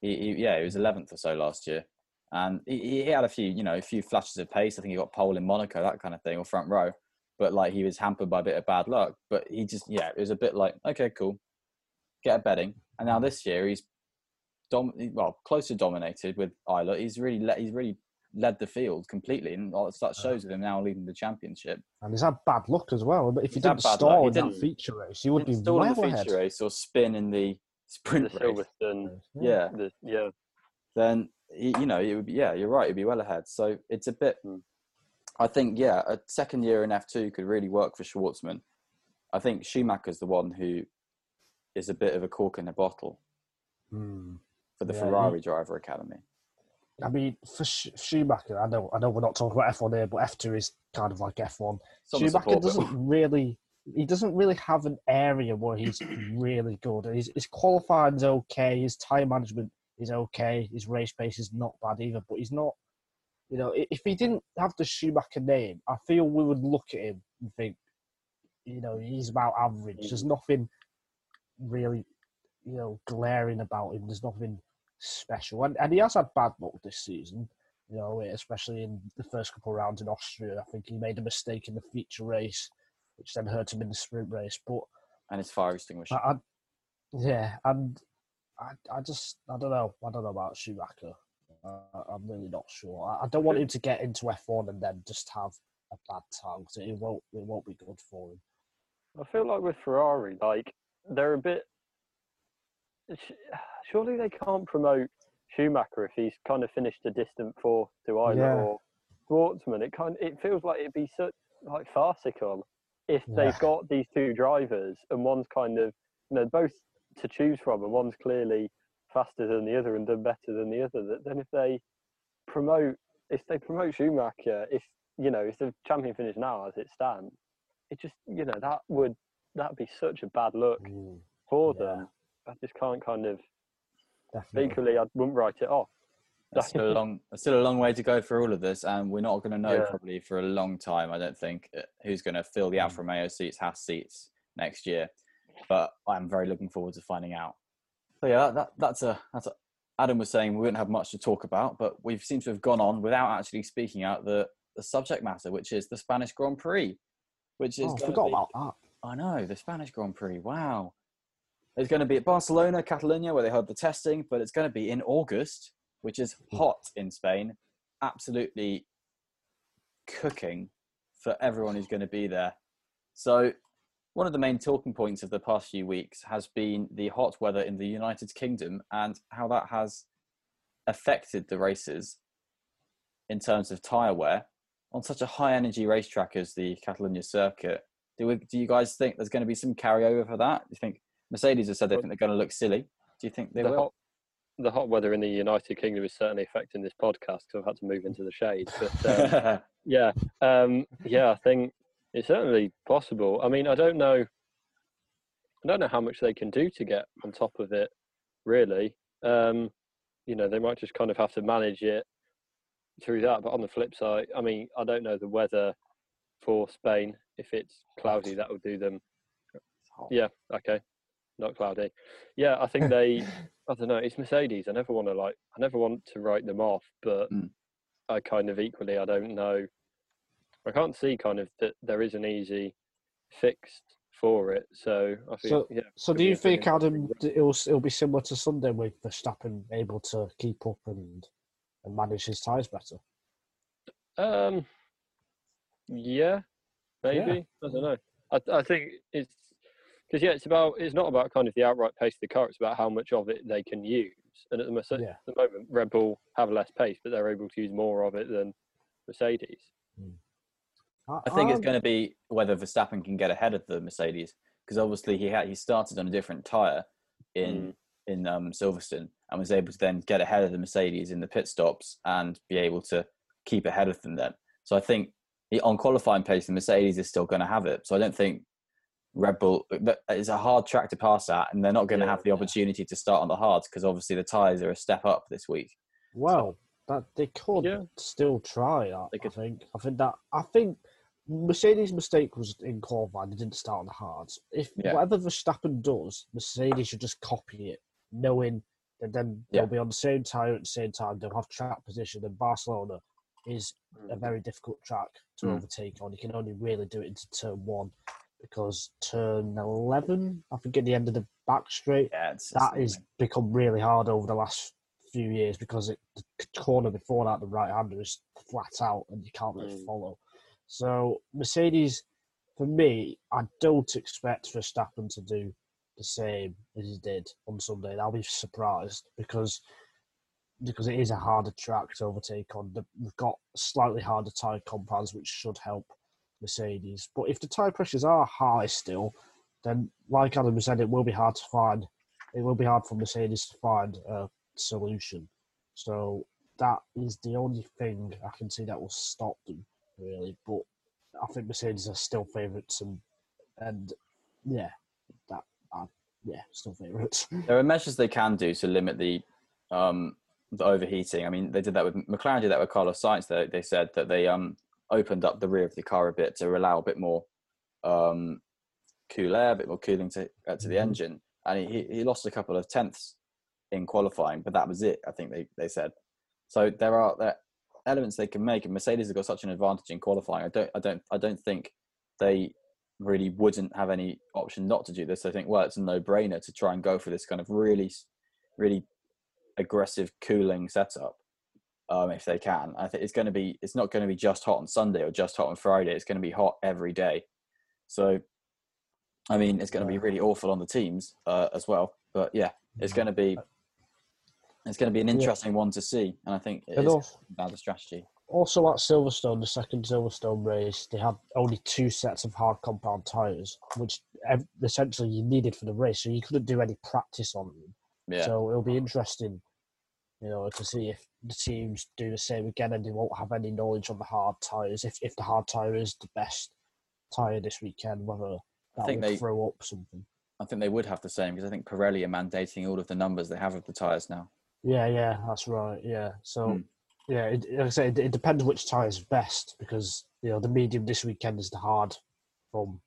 He, he, yeah, he was 11th or so last year, and he, he had a few, you know, a few flashes of pace. I think he got pole in Monaco, that kind of thing, or front row. But like he was hampered by a bit of bad luck. But he just, yeah, it was a bit like, okay, cool, get a betting. And now this year he's, dom- well, close to dominated with Ilott. He's really, let, he's really led the field completely, and all that shows with him now leading the championship. and he's had bad luck as well. But if he He's had didn't stall He in that didn't- feature race, he would be Didn't stall in well the ahead. feature race or spin in the sprint the race. Silverstone. Yeah, The, yeah, then you know it would be yeah you're right it'd be well ahead so it's a bit Hmm. I think yeah a second year in f2 could really work for shwartzman i think schumacher's the one who is a bit of a cork in a bottle Hmm. for the Yeah, ferrari driver academy I mean, for Sch- Schumacher, I know, I know, we're not talking about F1 here, but F2 is kind of like F1. It's Schumacher doesn't really, he doesn't really have an area where he's really good. His, his qualifying's okay, his time management is okay, his race pace is not bad either, but he's not. You know, if he didn't have the Schumacher name, I feel we would look at him and think, you know, he's about average. There's mm. nothing really, you know, glaring about him. There's nothing special. And, and he has had bad luck this season, you know, especially in the first couple of rounds in Austria. I think he made a mistake in the feature race, which then hurt him in the sprint race. But and his fire extinguisher I, I yeah, and I, I just, I don't know. I don't know about Schumacher. Uh, I'm really not sure. I, I don't want him to get into F1 and then just have a bad time 'cause it won't, it won't be good for him. I feel like with Ferrari, like they're a bit. Surely they can't promote Schumacher if he's kind of finished a distant fourth to either Yeah. or Shwartzman. It kind, it feels like it'd be so like farcical if Yeah. they've got these two drivers and one's kind of, you know, both to choose from, and one's clearly faster than the other and done better than the other. That then if they promote, if they promote Schumacher, if you know, if the champion finish now as it stands, it just, you know, that would that'd be such a bad look Mm, for Yeah. them. I just can't kind of. definitely. Equally, I wouldn't write it off. That's still a long, that's still a long way to go for all of this, and we're not going to know Yeah. probably for a long time. I don't think uh, who's going to fill the Alfa Romeo seats, Haas seats next year, but I'm very looking forward to finding out. So yeah, that, that, that's a that's a. Adam was saying we wouldn't have much to talk about, but we've seemed to have gone on without actually speaking out the the subject matter, which is the Spanish Grand Prix, which is Oh, I forgot be- about that. I know, the Spanish Grand Prix. Wow. It's going to be at Barcelona, Catalonia, where they had the testing, but it's going to be in August, which is hmm. hot in Spain. Absolutely cooking for everyone who's going to be there. So, one of the main talking points of the past few weeks has been the hot weather in the United Kingdom and how that has affected the races in terms of tyre wear on such a high energy racetrack as the Catalonia circuit. Do, we, do you guys think there's going to be some carryover for that? Do you think Mercedes have said they think they're going to look silly? Do you think they the will? hot, the hot weather in the United Kingdom is certainly affecting this podcast because I've had to move into the shade. But um, yeah, um, yeah, I think it's certainly possible. I mean, I don't know, I don't know how much they can do to get on top of it really. Um, you know, they might just kind of have to manage it through that. But on the flip side, I mean, I don't know the weather for Spain. If it's cloudy, that will do them. Yeah, okay, not cloudy. Yeah, I think they. I don't know. It's Mercedes. I never want to like. I never want to write them off, but Mm. I kind of equally. I don't know. I can't see kind of that there is an easy fix for it. So I think. So- yeah. So, do you think, Adam, it'll it'll be similar to Sunday with Verstappen able to keep up and and manage his tyres better? Um, yeah, maybe. I don't know. I, I think it's because yeah, it's about it's not about kind of the outright pace of the car. It's about how much of it they can use. And at the, Yeah. the moment, Red Bull have less pace, but they're able to use more of it than Mercedes. I think it's Um, going to be whether Verstappen can get ahead of the Mercedes because obviously he had he started on a different tire in in um, Silverstone and was able to then get ahead of the Mercedes in the pit stops and be able to keep ahead of them then. So I think he- on qualifying pace, the Mercedes is still going to have it. So I don't think Red Bull that- it's a hard track to pass at, and they're not going to Yeah. have the opportunity to start on the hards because obviously the tires are a step up this week. Well, that they could Yeah. still try that. They I think. I think that. I think Mercedes' mistake was in qualifying. They didn't start on the hards. If Yeah. whatever Verstappen does, Mercedes should just copy it, knowing that then Yeah. they'll be on the same tire at the same time. They'll have track position. And Barcelona is a very difficult track to Mm. overtake on. You can only really do it into turn one because turn eleven, I think, at the end of the back straight, Yeah, that is become really hard over the last few years because it, the corner before that, the right hander is flat out and you can't really Mm. follow. So Mercedes, for me, I don't expect Verstappen to do the same as he did on Sunday. I'll be surprised because because it is a harder track to overtake on. We've got slightly harder tyre compounds, which should help Mercedes. But if the tyre pressures are high still, then like Adam said, it will be hard to find. It will be hard for Mercedes to find a solution. So that is the only thing I can see that will stop them, really. But I think Mercedes are still favourites, and and yeah, that uh, yeah, still favourites. There are measures they can do to limit the um, the overheating. I mean, they did that with McLaren. Did that with Carlos Sainz. They they said that they um opened up the rear of the car a bit to allow a bit more um, cool air, a bit more cooling to uh, to the Mhm. engine, and he he lost a couple of tenths in qualifying, but that was it. I think they they said. So there are there are elements they can make, and Mercedes have got such an advantage in qualifying. I don't I don't I don't think they really wouldn't have any option not to do this. I think well, it's a no-brainer to try and go for this kind of really, really aggressive cooling setup um, if they can. I think it's going to be it's not going to be just hot on Sunday or just hot on Friday. It's going to be hot every day. So, I mean, it's going to be really awful on the teams uh, as well. But yeah, it's going to be it's going to be an Yeah. interesting one to see, and I think it And is also, about the strategy. also at Silverstone, the second Silverstone race, they had only two sets of hard compound tyres, which essentially you needed for the race, so you couldn't do any practice on them. Yeah, So it'll be interesting, you know, to see if the teams do the same again and they won't have any knowledge on the hard tyres. If if the hard tyre is the best tyre this weekend, whether that think will they- throw up something. I think they would have the same because I think Pirelli are mandating all of the numbers they have of the tires now. Yeah, yeah, that's right. Yeah, so Hmm. yeah, it, like I say, it, it depends which tyre is best because you know the medium this weekend is the hard from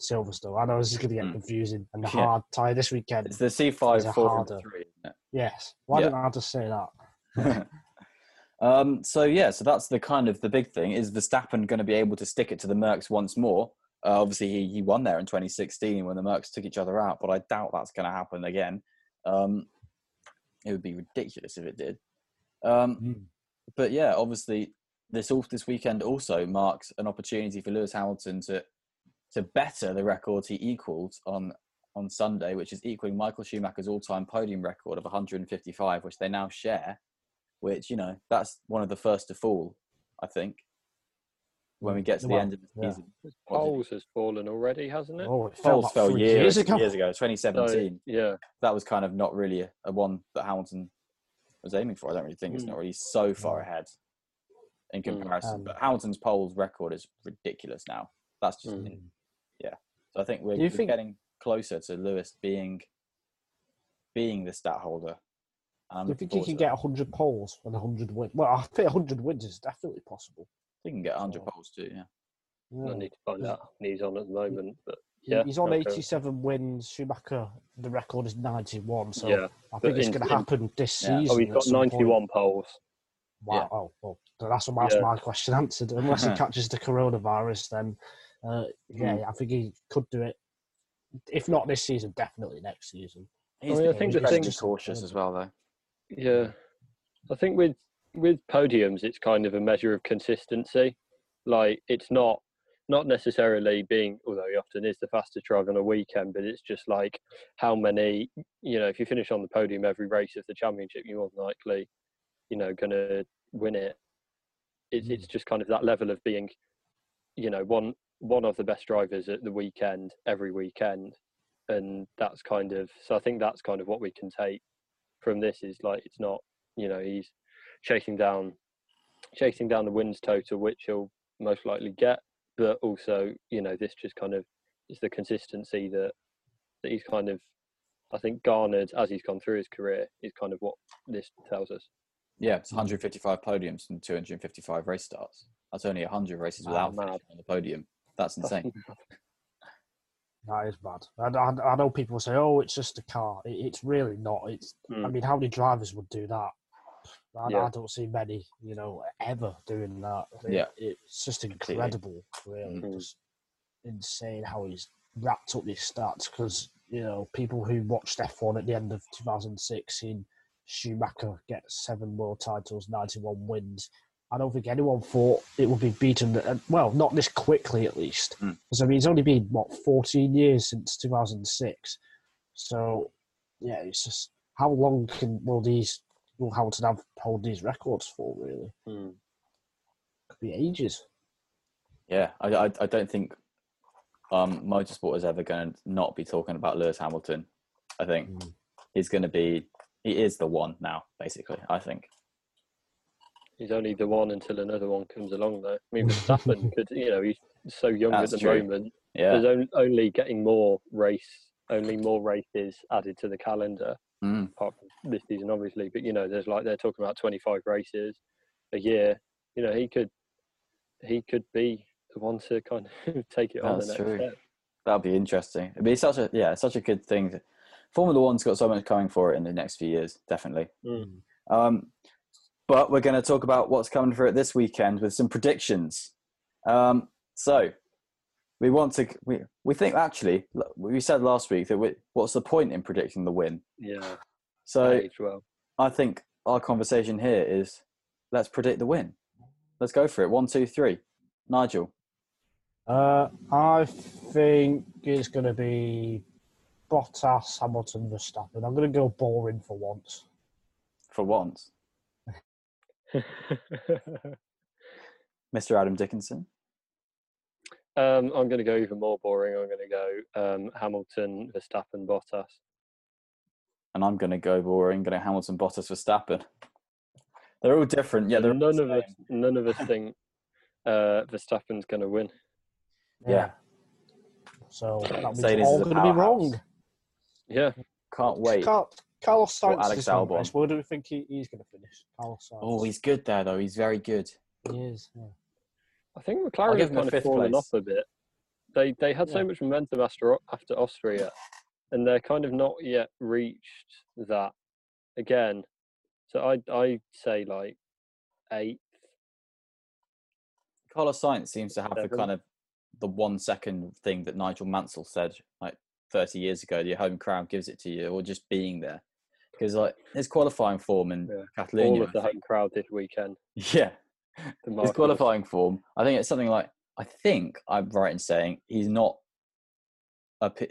Silverstone. I know this is going to get Hmm. confusing, and the Yeah. hard tyre this weekend. It's the C5 Is four harder. three, Yes, why Yeah. didn't I just say that? um, so yeah, so that's the kind of the big thing. Is Verstappen going to be able to stick it to the Mercs once more? Uh, obviously, he, he won there in 2016 when the Mercs took each other out, but I doubt that's going to happen again. Um, it would be ridiculous if it did. Um, Hmm. but yeah, obviously, this all this weekend also marks an opportunity for Lewis Hamilton to to better the record he equalled on on Sunday, which is equaling Michael Schumacher's all-time podium record of 155, which they now share. Which you know, that's one of the first to fall, I think. When we get to the Well, end of the yeah. season, What did Poles has fallen already, hasn't it? Oh, it fell Foles about fell three years, years ago. years ago, So, 2017. yeah. That was kind of not really a, a one that Hamilton was aiming for. I don't really think it's Mm. not really so far Mm. ahead in Mm. comparison. Um, but Hamilton's poles record is ridiculous now. That's just Mm. so I think we're, you we're think- getting closer to Lewis being being the stat holder. And I'm Do you think he can get 100 poles and 100 wins? Well, I think 100 wins is definitely possible. He can get 100 Oh. poles too. Yeah. I need to find out how he's on at the moment, but yeah, he's on okay. 87 wins. Schumacher, the record is 91. So yeah. I but think it's going to happen this Yeah. season. Oh, he's got some point. 91 poles. Wow. Yeah. Oh, well, so that's, that's Yeah. my question answered. Unless he catches the coronavirus, then uh, yeah, Hmm. I think he could do it. If not this season, definitely next season. He's, mean, I think he's the being thing- cautious as well, though. Yeah, I think with with podiums, it's kind of a measure of consistency. Like it's not not necessarily being, although he often is the fastest driver on a weekend, but it's just like how many. You know, if you finish on the podium every race of the championship, you're more than likely, you know, going to win it. It's it's mm. just kind of that level of being, you know, one one of the best drivers at the weekend every weekend, and that's kind of. So I think that's kind of what we can take from this is like it's not you know he's chasing down chasing down the wins total which he'll most likely get but also you know this just kind of is the consistency that that he's kind of I think garnered as he's gone through his career is kind of what this tells us Yeah, it's 155 podiums and 255 race starts. That's only 100 races without mad. finishing on the podium. That's insane. That is bad. I, I, I know people say, "Oh, it's just a car." It, it's really not. It's. I Mm. mean, how many drivers would do that? I, Yeah. I don't see many, you know, ever doing that. It- Yeah. it's just incredible, really, Mhm. just insane how he's wrapped up these stats. Because you know, people who watched F1 at the end of 2006 seen Schumacher get seven world titles, 91 wins. I don't think anyone thought it would be beaten. uh, Well, not this quickly, at least. Mm. Because I mean, it's only been what 14 years since 2006. So, yeah, it's just how long can will these will Hamilton have hold these records for? Really, Mm. could be ages. Yeah, I, I, I don't think um, motorsport is ever going to not be talking about Lewis Hamilton. I think Mm. he's going to be, he is the one now, basically. I think. he's only the one until another one comes along though I mean Verstappen could you know he's so young That's at the true. moment Yeah. there's on- only getting more race only more races added to the calendar Mm. apart from this season, obviously. But you know, there's like they're talking about 25 races a year. You know, he could he could be the one to kind of take it on That's next true. step. That'd be interesting. It'd be such a, yeah, such a good thing. Formula One's got so much coming for it in the next few years, definitely. Mm. Um, but we're going to talk about what's coming for it this weekend with some predictions. Um, so we want to we, we think actually we said last week that we, what's the point in predicting the win? Yeah, So well. I think our conversation here is let's predict the win. Let's go for it. One, two, three. Nigel. Uh, I think it's going to be Bottas, Hamilton, Verstappen. I'm going to go boring for once. For once, Mr. Adam Dickinson. Um, I'm going to go even more boring. I'm going to go um, Hamilton, Verstappen, Bottas. And I'm going to go boring. Going to Hamilton, Bottas, Verstappen. They're all different. Yeah, they're none the of us. None of us think uh, Verstappen's going to win. Yeah. So that means Mercedes all going to be wrong. Yeah, Can't wait. Car- Carlos Sainz Alex is going to Albon. Where do we think he, he's going to finish? Carlos Sainz. Oh, he's good there though. He's very good. he is. Yeah. I think McLaren have kind of fallen place. off a bit. They they had Yeah. so much momentum after after Austria, and they're kind of not yet reached that again. So I I say like eighth. Carlos Sainz seems to have the kind of the one second thing that Nigel Mansell said like 30 years ago. Your home crowd gives it to you, or just being there. Because like his qualifying form in Yeah. Catalonia, all of the home crowd this weekend. yeah, his qualifying form. I think it's something like I think I'm right in saying he's not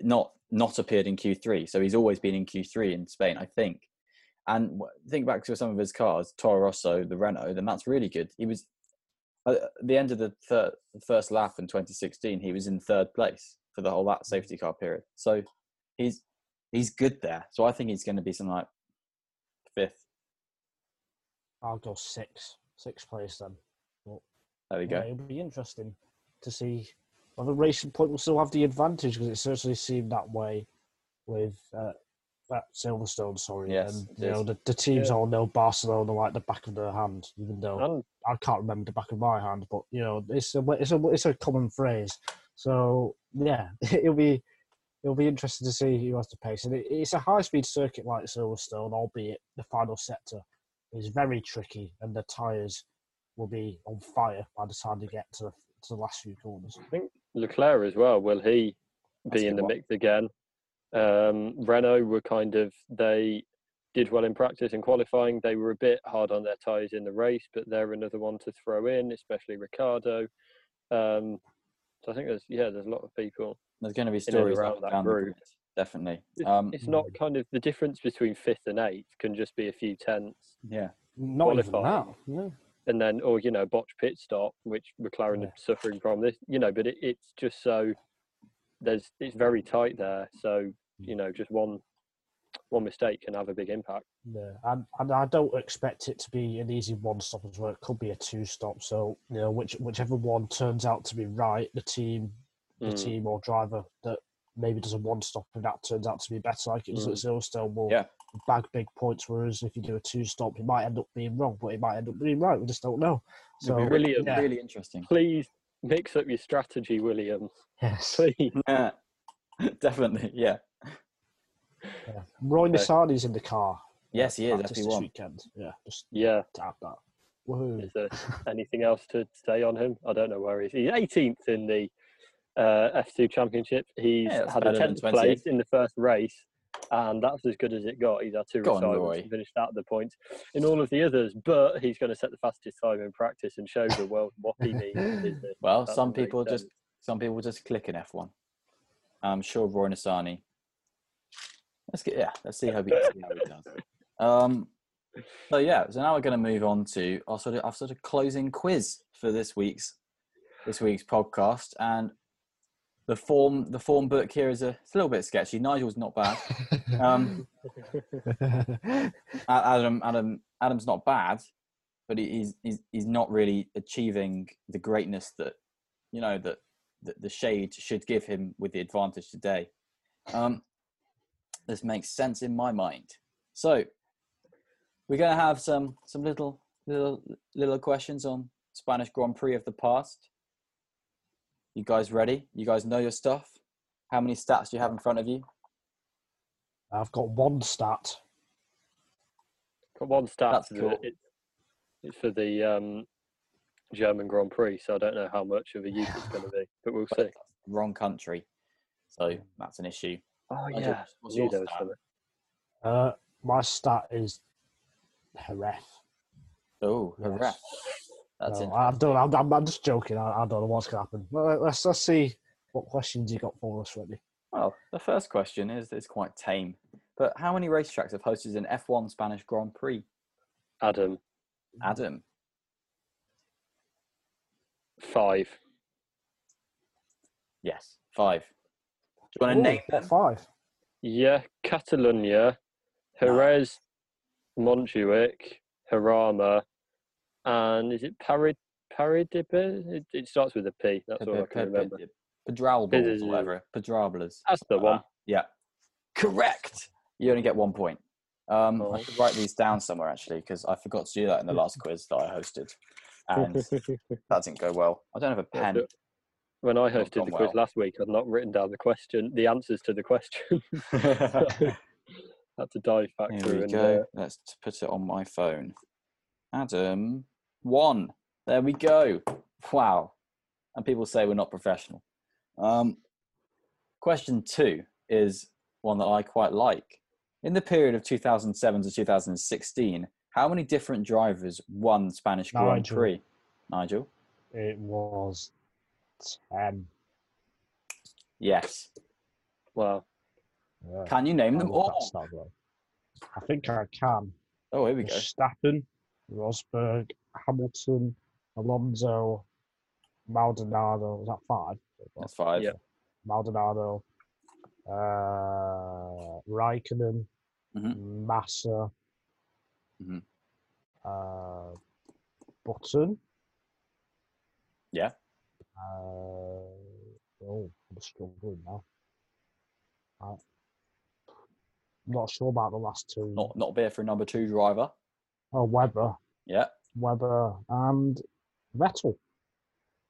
not not appeared in Q3, so he's always been in Q3 in Spain. I think. And think back to some of his cars, Toro Rosso, the Renault, then that's really good. He was uh, at the end of the third, first lap in 2016. He was in third place for the whole that mm. safety car period. So he's he's good there. So I think he's going to be something like fifth. I'll go six. Sixth place then. There we Yeah, go. it'll be interesting to see whether Racing Point will still have the advantage because it certainly seemed that way with uh, at Silverstone, sorry. Yes, and you know the, the teams Yeah. all know Barcelona like the back of their hand, even though And I can't remember the back of my hand. But you know, it's a it's a it's a common phrase. So yeah, it'll be it'll be interesting to see who has the pace. And it, it's a high speed circuit like Silverstone, albeit the final sector is very tricky, and the tyres will be on fire by the time they get to the, to the last few corners. I think Leclerc as well. Will he be in the one. mix again? Um, Renault were kind of they did well in practice and qualifying. They were a bit hard on their tyres in the race, but they're another one to throw in, especially Ricciardo. Um, so I think there's yeah, there's a lot of people. There's going to be stories around up that down the group. Grid, definitely. It's, Um, it's not kind of the difference between fifth and eighth can just be a few tenths, yeah, Not even Qualifying. that. Yeah. and then or you know botch pit stop, which McLaren Yeah. are suffering from. This you know, but it, it's just so there's it's very tight there. So you know, just one one mistake can have a big impact. Yeah, and, and I don't expect it to be an easy one stop as well. It could be a two stop. So you know, which whichever one turns out to be right, the team, the Mm. team or driver that maybe does a one stop and that turns out to be better, like it does at Silverstone, will Yeah. bag big points. Whereas if you do a two stop, it might end up being wrong, but it might end up being right. We just don't know. It'll So be really, William. yeah. really interesting. Please mix up your strategy, Williams. yes, Please. definitely, yeah. yeah. Roy Okay. Nissany's in the car. Yes, he is. practice F1. this weekend. Yeah, just Yeah. tap that. Woohoo! Is there anything else to say on him? I don't know where he is. He's 18th in the uh, F2 Championship. He's Yeah, had a better than 10th place in the first race, and that's as good as it got. He's had two Go retirements and finished out the points in all of the others, but he's going to set the fastest time in practice and show the world what he means. Well, That some people just some people just click in F1. I'm sure Roy Nissany. Let's get yeah. Let's see how he, see how he does. Um, so yeah. So now we're going to move on to our sort of our sort of closing quiz for this week's this week's podcast, and the form the form book here is a, it's a little bit sketchy. Nigel's not bad. Um, Adam, Adam, Adam's not bad, but he- he's he's he's not really achieving the greatness that you know that, that the shade should give him with the advantage today. Um, this makes sense in my mind. So we're going to have some some little little little questions on Spanish Grand Prix of the past. You guys ready? You guys know your stuff. How many stats do you have in front of you? I've got one stat. Got one stat. That's that cool. It's, it's for the um, German Grand Prix, so I don't know how much of a use it's going to be, but we'll see. Wrong country, so that's an issue. Oh yeah, what's your stat? Uh, my stat is Jerez. Oh, Yes. Hurrah. That's No. I don't. I'm, I'm, I'm just joking. I, I don't know what's going to happen. Well, let's let's see what questions you got for us, Freddie. Well, the first question is is quite tame. But how many racetracks have hosted an F1 Spanish Grand Prix? Adam, Adam, five. yes, five. Do you want to Ooh, name what them? five? Yeah, Catalonia, Jerez, Montjuic, Jarama, and is it Parid? It, it starts with a P. That's all I can remember. Pedralbes whatever. Pedralbes. That's the one. Uh, yeah. Correct. You only get one point. Um, I should write these down somewhere actually because I forgot to do that in the last quiz that I hosted, and that didn't go well. I don't have a pen. when I hosted the quiz well. last week, I'd not written down the question, the answers to the question. Had to dive back Here through we and go. uh, Let's put it on my phone. Adam, one. There we go. Wow. And people say we're not professional. Um, question two is one that I quite like. In the period of 2007 to 2016, how many different drivers won Spanish Grand Prix? Nigel? It was ten. Yes. Well, Yeah. Can you name I them all? I think I can. Oh, here we go. Verstappen, Rosberg, Hamilton, Alonso, Maldonado. Was that five? That's five. Yeah. Maldonado, uh, Raikkonen, Mhm. Massa, Mhm. uh, Button. Yeah. Uh, oh, I'm struggling now. Uh, not sure about the last two. Not not beer for a number two driver. Oh, Webber, Yeah, Webber, and Vettel.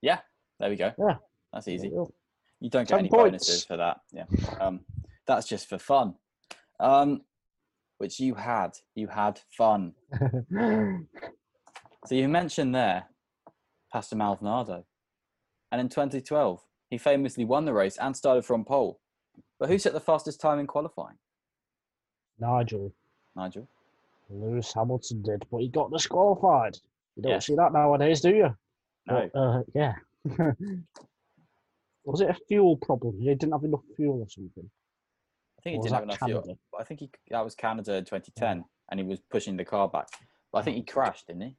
yeah. There we go. Yeah. That's easy. You don't get 10 any points. bonuses for that. Yeah. Um, that's just for fun. Um, which you had. You had fun. So you mentioned there Pastor Maldonado. And in 2012, he famously won the race and started from pole. But who set the fastest time in qualifying? Nigel Nigel. Lewis Hamilton did, but he got disqualified. You don't Yeah. see that nowadays, do you? No. But, uh, yeah. was it a fuel problem? He didn't have enough fuel or something. I think he Or didn't have enough fuel. Canada? But I think he, that was Canada in 2010, and he was pushing the car back. But I think he crashed, didn't he?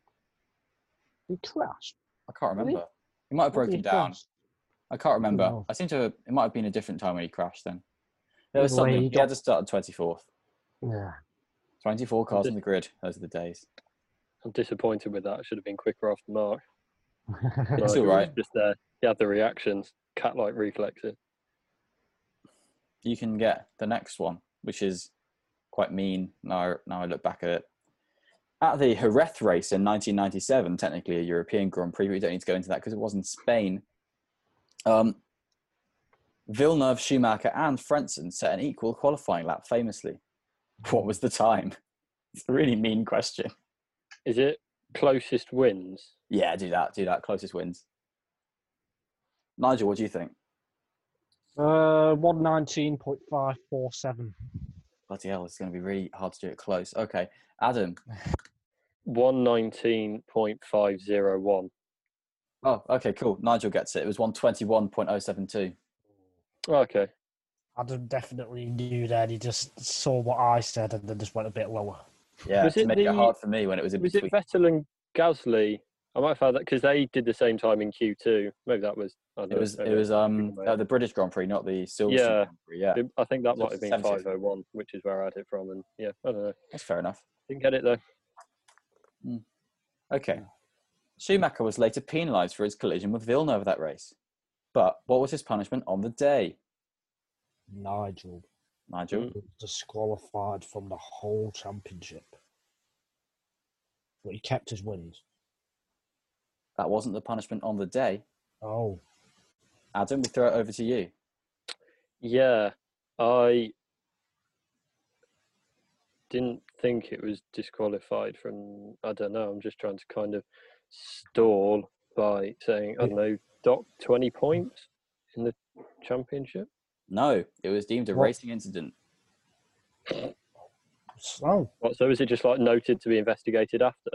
He crashed. I can't remember. He might have broken down. crash? I can't remember. I seem to. Have, it might have been a different time when he crashed. Then there was something. he He had to start at 24th. Yeah. 24 cars Just- on the grid. Those are the days. I'm disappointed with that. I should have been quicker off the mark. It's Nigel all. Just there. He had the reactions, cat-like reflexes. you can get the next one, which is quite mean. Now, now I look back at it. At the Jerez race in 1997, technically a European Grand Prix, but we don't need to go into that because it was in Spain. Um, Villeneuve, Schumacher, and Frentzen set an equal qualifying lap famously. What was the time? It's a really mean question. Is it closest wins? Yeah, do that. Do that. Closest wins. Nigel, what do you think? Uh, one nineteen point five four seven. Bloody hell, it's going to be really hard to do it close. Okay, Adam. 119.501. Oh, okay, cool. Nigel gets it. It was 121.072. Okay. Adam definitely knew that. He just saw what I said and then just went a bit lower. Yeah, Was to it make it hard for me when it was in Was between. it Vettel and Gasly? I might have had that because they did the same time in Q2. Maybe that was. I don't It know, was it maybe was um thinking uh, the British Grand Prix, not the Silverstone Yeah. Grand Prix. Yeah. I think that might have been 501, which is where I had it from. And yeah, I don't know. that's fair enough. Didn't get it though. Okay, Schumacher was later penalised for his collision with Villeneuve that race. But what was his punishment on the day, Nigel Nigel? Was disqualified from the whole championship. But he kept his wins. That wasn't the punishment on the day. Oh, Adam, we throw it over to you. Yeah, I didn't think it was disqualified from. I don't know. I'm just trying to kind of stall by saying I don't know, dock 20 points in the championship. No, it was deemed a What? racing incident. so What, so is it just like noted to be investigated after?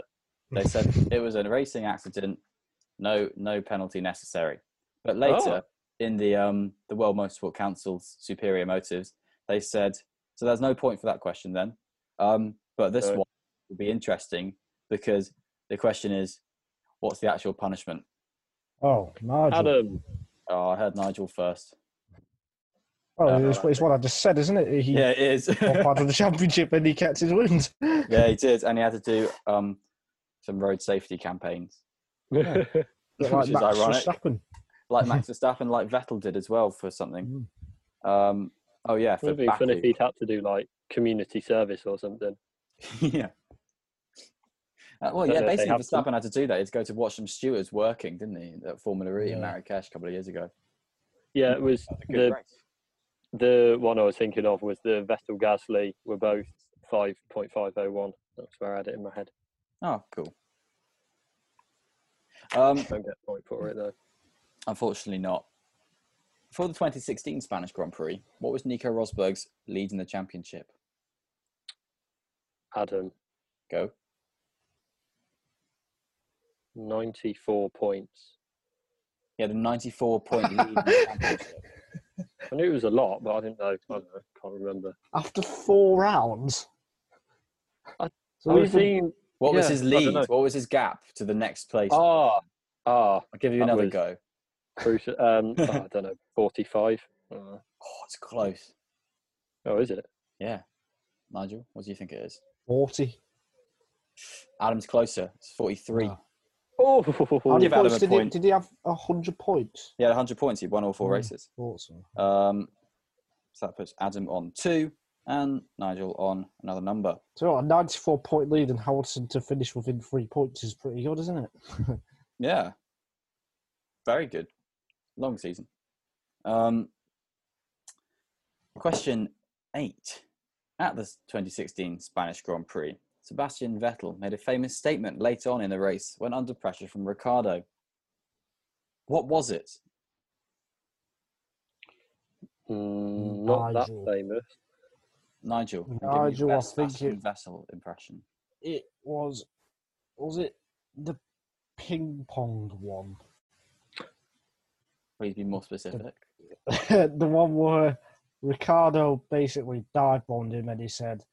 They said it was a racing accident, no no penalty necessary. But later, in the um the World Motorsport Council's superior motives, they said so. There's no point for that question then. Um, but this No. one will be interesting because the question is, what's the actual punishment? oh, Nigel. Adam, Oh, I heard Nigel first. Oh, Uh, it's, it's what I just said, isn't it? He Yeah, it is. part of the championship and he kept his wins. yeah, he did, and he had to do um some road safety campaigns, Yeah. which like is Max ironic. Verstappen. like Max Verstappen, like Vettel did as well for something. Mm. Um, oh yeah, it for would be fun if he'd had to do like community service or something. yeah. Uh, well, yeah, know if they basically have some. Verstappen had to do that. He'd go to watch some stewards working, didn't he, at Formula E in Yeah. Marrakesh a couple of years ago. Yeah, it was was the race. The one I was thinking of was the Vettel Gasly were both 5.501. That's where I had it in my head. Oh, cool. Um, Don't get a point for it though. unfortunately, not. For the 2016 Spanish Grand Prix, what was Nico Rosberg's lead in the championship? Adam, Go. 94 points. He had a 94 point lead in the championship. I knew it was a lot, but I didn't know. I don't know. Can't remember. After four rounds. I- so I've seen. What was his lead? What was his gap to the next place? Ah, ah, I'll give you that another was- go. crucial. Um, oh, I don't know. 45. Uh, Oh, it's close. oh, is it? Yeah. Nigel, what do you think it is? 40. Adam's closer. It's 43. Ah. Oh, How Give Adam points a did, point. He, did he have 100 points? He had 100 points. He won all four Mm. races. Thought so. Um, so that puts Adam on two, and Nigel on another number. So a 94 point lead and Howardson to finish within three points is pretty good, isn't it? Yeah, very good. Long season. Um, question eight. At the 2016 Spanish Grand Prix, Sebastian Vettel made a famous statement late on in the race when under pressure from Ricciardo. What was it? Mm, not that famous. Nigel. I'm giving you Nigel, the I best think Sebastian it- Vettel impression. It was, was it the ping pong one? Please be more specific. the one where Ricciardo basically dive bombed him and he said,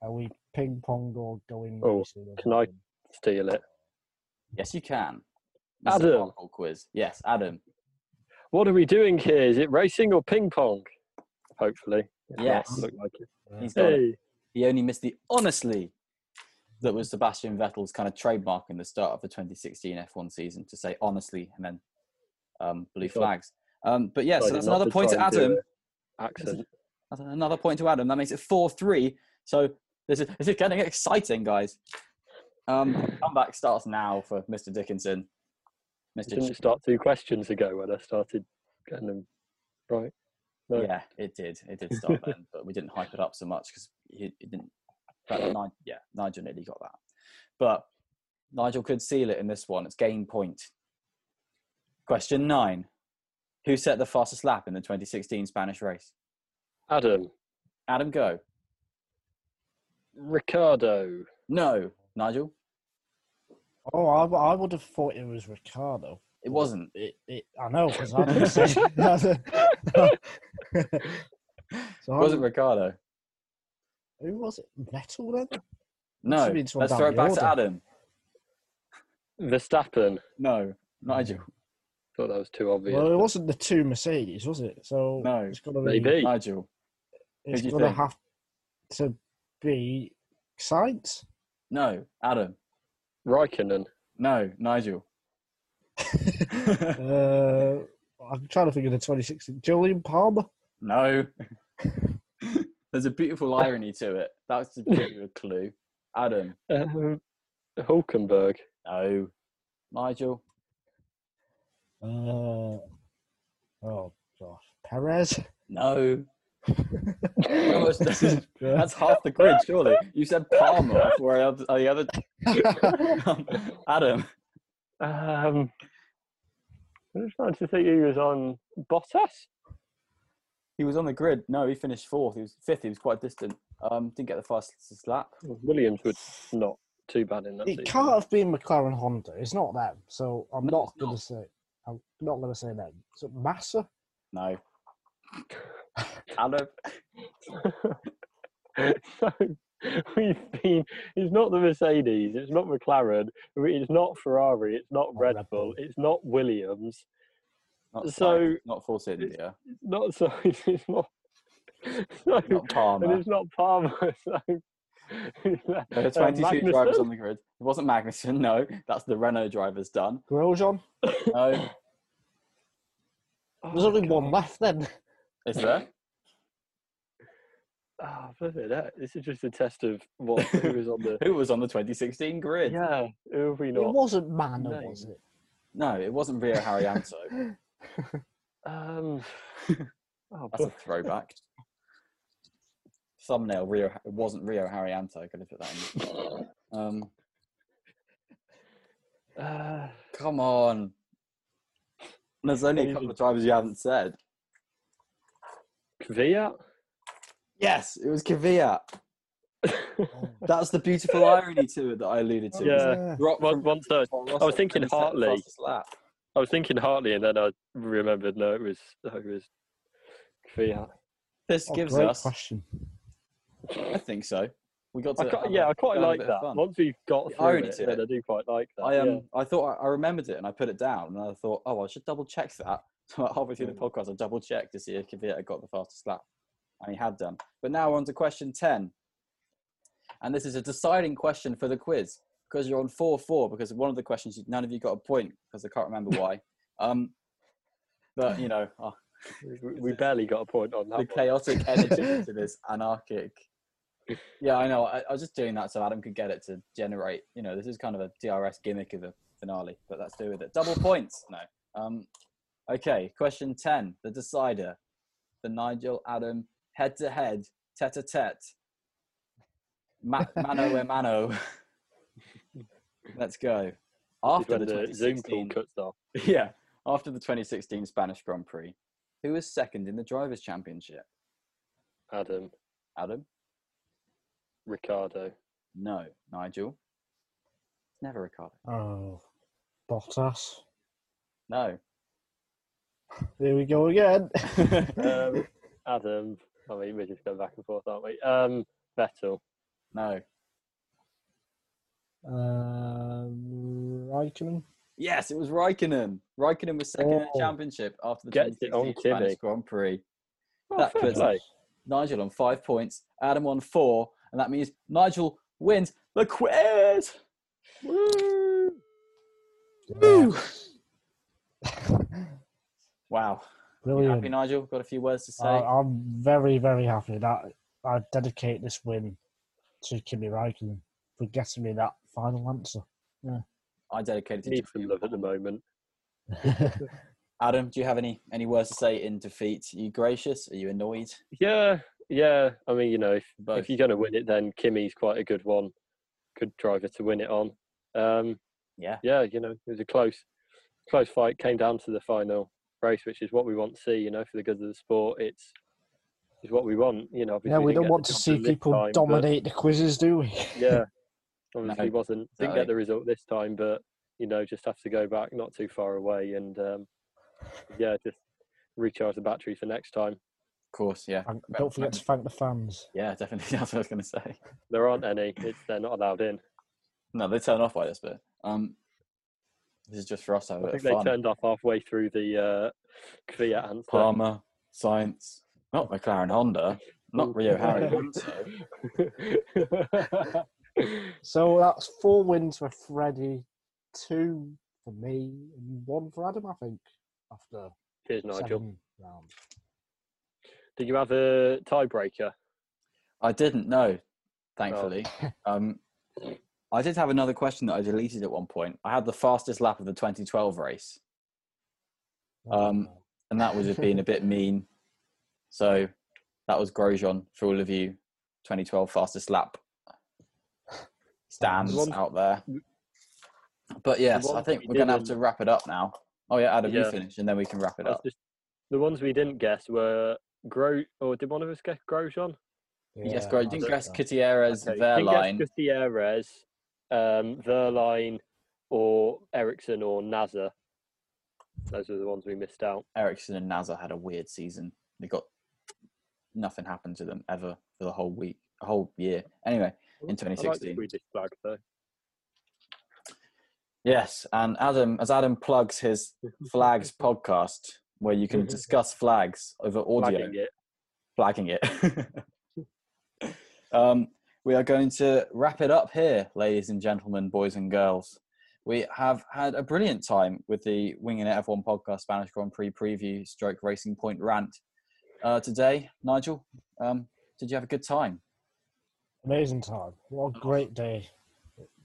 Are we ping pong or going Oh, racing or can I- Steal it. Yes, you can. This Adam. Quiz. Yes, Adam. What are we doing here? Is it racing or ping pong? Hopefully. If not, Yes. Look like it. He's got it. Hey. He only missed the honestly that was Sebastian Vettel's kind of trademark in the start of the 2016 F1 season to say honestly and then um, blue Sure. flags. Um, but yeah, so Decided that's another point to try and do Adam. it. Accent. That's another point to Adam. That makes it 4 3. So this is, this is getting exciting, guys. Um, comeback starts now for Mr. Dickinson. Mr. Didn't it start two questions ago when I started getting them right? No. Yeah, it did. It did start then, but we didn't hype it up so much because it, it didn't. Yeah, Nigel nearly got that. But Nigel could seal it in this one. It's game point. Question nine: Who set the fastest lap in the 2016 Spanish race? Adam. Adam, go. Ricciardo. No, Nigel. Oh, I, w- I would have thought it was Ricciardo. It wasn't. It, it, I know, because I didn't say so It I wasn't Ricciardo. Who was it? Vettel then? No. Should be this one Let's throw it back to order. Adam. Verstappen. No, Nigel. Thought that was too obvious. Well, it wasn't the two Mercedes, was it? So No, it's gonna be, maybe. Nigel. It's Who do you gonna have to be Sainz. No, Adam. Raikkonen. No, Nigel. uh, I'm trying to think of the 2016. Jolyon Palmer. No. There's a beautiful irony to it. That's to give you a clue. Adam. Um, Hulkenberg. No. Nigel. Uh, oh gosh, Perez. No. Almost- That's half the grid, surely. You said Palmer before I had the other. Adam. Um, I was trying to think he was on Bottas. He was on the grid. No, he finished fourth. He was fifth. He was quite distant. Um, didn't get the fastest lap. Williams was not too bad in that it season. can't have been McLaren Honda. It's not them. So I'm No, not it's going not. to say. I'm not going to say them. So Massa. No. Adam. so we've been. It's not the Mercedes. It's not McLaren. It's not Ferrari. It's not Not Red, Red Bull. Bull. It's not Williams. Not So- Sainz, not Force India. Not so. It's not. So, Not and Palmer. it's not Palmer. So, There are uh, 22 drivers on the grid. It wasn't Magnussen. No, that's the Renault drivers done. Grosjean. No, There's Oh, only one left then. Is there? Oh, flipping heck, This is just a test of what who was on the. Who was on the 2016 grid? Yeah, who have we not? It wasn't Manor, name. was it? No, it wasn't Rio Haryanto. Um, oh, That's a throwback. Thumbnail Rio. It wasn't Rio Haryanto. Could have put that in. Um, uh, come on. There's only a couple of drivers you haven't said. Kvyat? Yes, it was Kvyat. That's the beautiful irony to it that I alluded to. Yeah. Dropped Once, from once I, I was thinking and set the Hartley. I was thinking Hartley, and then I remembered no, it was no, it was Kvyat. This Oh, gives great us. question. I think so. We got to. I quite, yeah, a- I quite like that. Once we've got The through irony it, to then it. I do quite like that. I um yeah. I thought I, I remembered it and I put it down and I thought oh I should double check that. So halfway through the podcast I double checked to see if Kvyat had got the fastest lap, and he had done. But now on to question ten, and this is a deciding question for the quiz because you're on four four because one of the questions none of you got a point because I can't remember why. Um, but you know, oh, We- barely got a point on that. the chaotic energy to this anarchic. Yeah, I know. I, I was just doing that so Adam could get it to generate. You know, this is kind of a DRS gimmick of a finale, but let's do with it. Double points. No. Um. Okay. Question ten. The decider. The Nigel Adam head to head, tete a tete. Ma- mano a mano. Let's go. After the the Zoom call 2016 cuts off. yeah, after the 2016 Spanish Grand Prix, who was second in the Drivers' Championship? Adam, Adam? Ricciardo. No. Nigel? Never Ricciardo. Oh, Bottas. No. Here we go again. Um, Adam. I mean, we're just going back and forth, aren't we? Um, Vettel. no. um, Raikkonen. Yes, it was Raikkonen. Raikkonen was second in the Oh. championship after the Gets 2016 Spanish Grand Prix. Oh, That puts play. Nigel on five points, Adam on four, and that means Nigel wins the quiz. Woo! Woo! Wow. You Brilliant. happy, Nigel? Got a few words to say? I, I'm very, very happy that I dedicate this win to Kimi Raikkonen for getting me that final answer. I dedicated it to some you. love at the moment. Adam, do you have any any words to say in defeat? Are you gracious? Are you annoyed? Yeah, yeah. I mean, you know, if, Both. if you're going to win it, then Kimi's quite a good one. Good driver to win it on. Um, Yeah. yeah, you know, it was a close, close fight. Came down to the final race, which is what we want to see. You know, for the good of the sport, it's is what we want. You know, obviously yeah, we didn't don't want to see people time, but- dominate the quizzes, do we? Yeah, obviously No, wasn't didn't exactly. get the result this time, but you know, just have to go back not too far away and um, yeah, just recharge the battery for next time. Of course, yeah. And don't forget to thank the fans. Yeah, definitely. That's what I was going to say. There aren't any; it's they're not allowed in. No, they turn off by this bit. Um, this is just for us to have a I bit think of they fun. turned off halfway through the uh, Kvyat answer. Palmer, Sainz, not McLaren Honda, not Rio Harry So that's four wins for Freddie, two for me, and one for Adam, I think, after Cheers, Nigel. rounds. Did you have a tiebreaker? I didn't know, thankfully. Um, I did have another question that I deleted at one point. I had the fastest lap of the 2012 race, Um, and that was just being a bit mean. So that was Grosjean for all of you. 2012 fastest lap stands ones- out there. But yes, I think we we're going to have to wrap it up now. Oh yeah, Adam, you Yeah. finish, and then we can wrap it up. just- the ones we didn't guess were Gro. Or did one of us guess Grosjean? yes, Yeah, Gro- I didn't think guess. Gutierrez, Okay, Wehrlein. Didn't Gutierrez, um, Wehrlein, or Ericsson or Nasr. Those were the ones we missed out. Ericsson and Nasr had a weird season. They got nothing happened to them ever for the whole week, whole year. Anyway, in I like the 2016. Swedish flag though. Yes, and Adam, as Adam plugs his flags podcast, where you can discuss flags over audio, Flagging it. flagging it. um, we are going to wrap it up here, ladies and gentlemen, boys and girls. We have had a brilliant time with the Winging It F1 podcast Spanish Grand Prix preview stroke racing point rant uh, today. Nigel, um, did you have a good time? Amazing time. What a great day.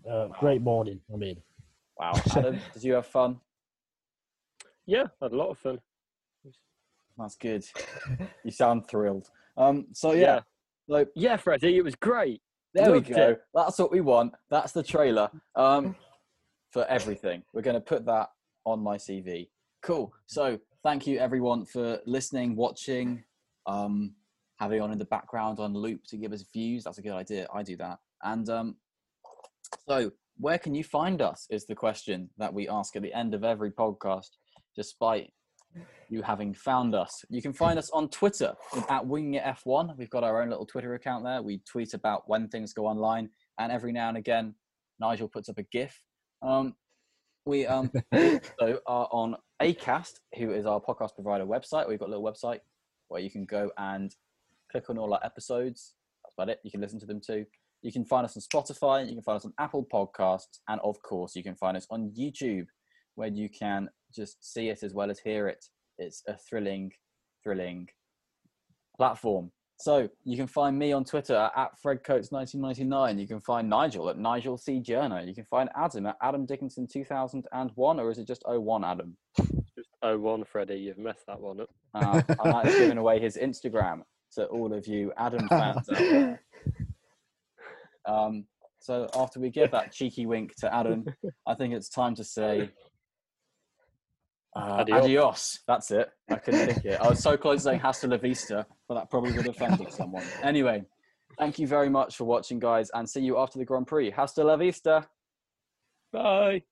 Uh, great morning, I mean. Wow. Adam, did you have fun? Yeah, had a lot of fun. That's good. You sound thrilled. Um, so yeah, so Yeah, Freddie, it was great. There we go. That's what we want. That's the trailer um, for everything. We're going to put that on my CV. Cool. So thank you everyone for listening, watching, um, having on in the background on loop to give us views. That's a good idea. I do that. And um, so where can you find us is the question that we ask at the end of every podcast, despite you having found us. You can find us on Twitter at Winging It F1. We've got our own little Twitter account there. We tweet about when things go online, and every now and again, Nigel puts up a GIF. Um, we um, also are on Acast, who is our podcast provider website. We've got a little website where you can go and click on all our episodes. That's about it. You can listen to them too. You can find us on Spotify. You can find us on Apple Podcasts, and of course, you can find us on YouTube, where you can just see it as well as hear it. It's a thrilling thrilling platform. So you can find me on Twitter at FredCoates1999. You can find Nigel at Nigel C. You can find Adam at Adam Dickinson 2001, or is it just 01 Adam? Just 01, Freddie. You've messed that one up. Uh, I might have given away his Instagram to all of you Adam fans out there. Um, so after we give that cheeky wink to Adam, I think it's time to say uh, Adios. adios. That's it. I couldn't think it. I was so close to saying hasta la vista, but that probably would have offended someone. Anyway, thank you very much for watching, guys, and see you after the Grand Prix. Hasta la vista. Bye.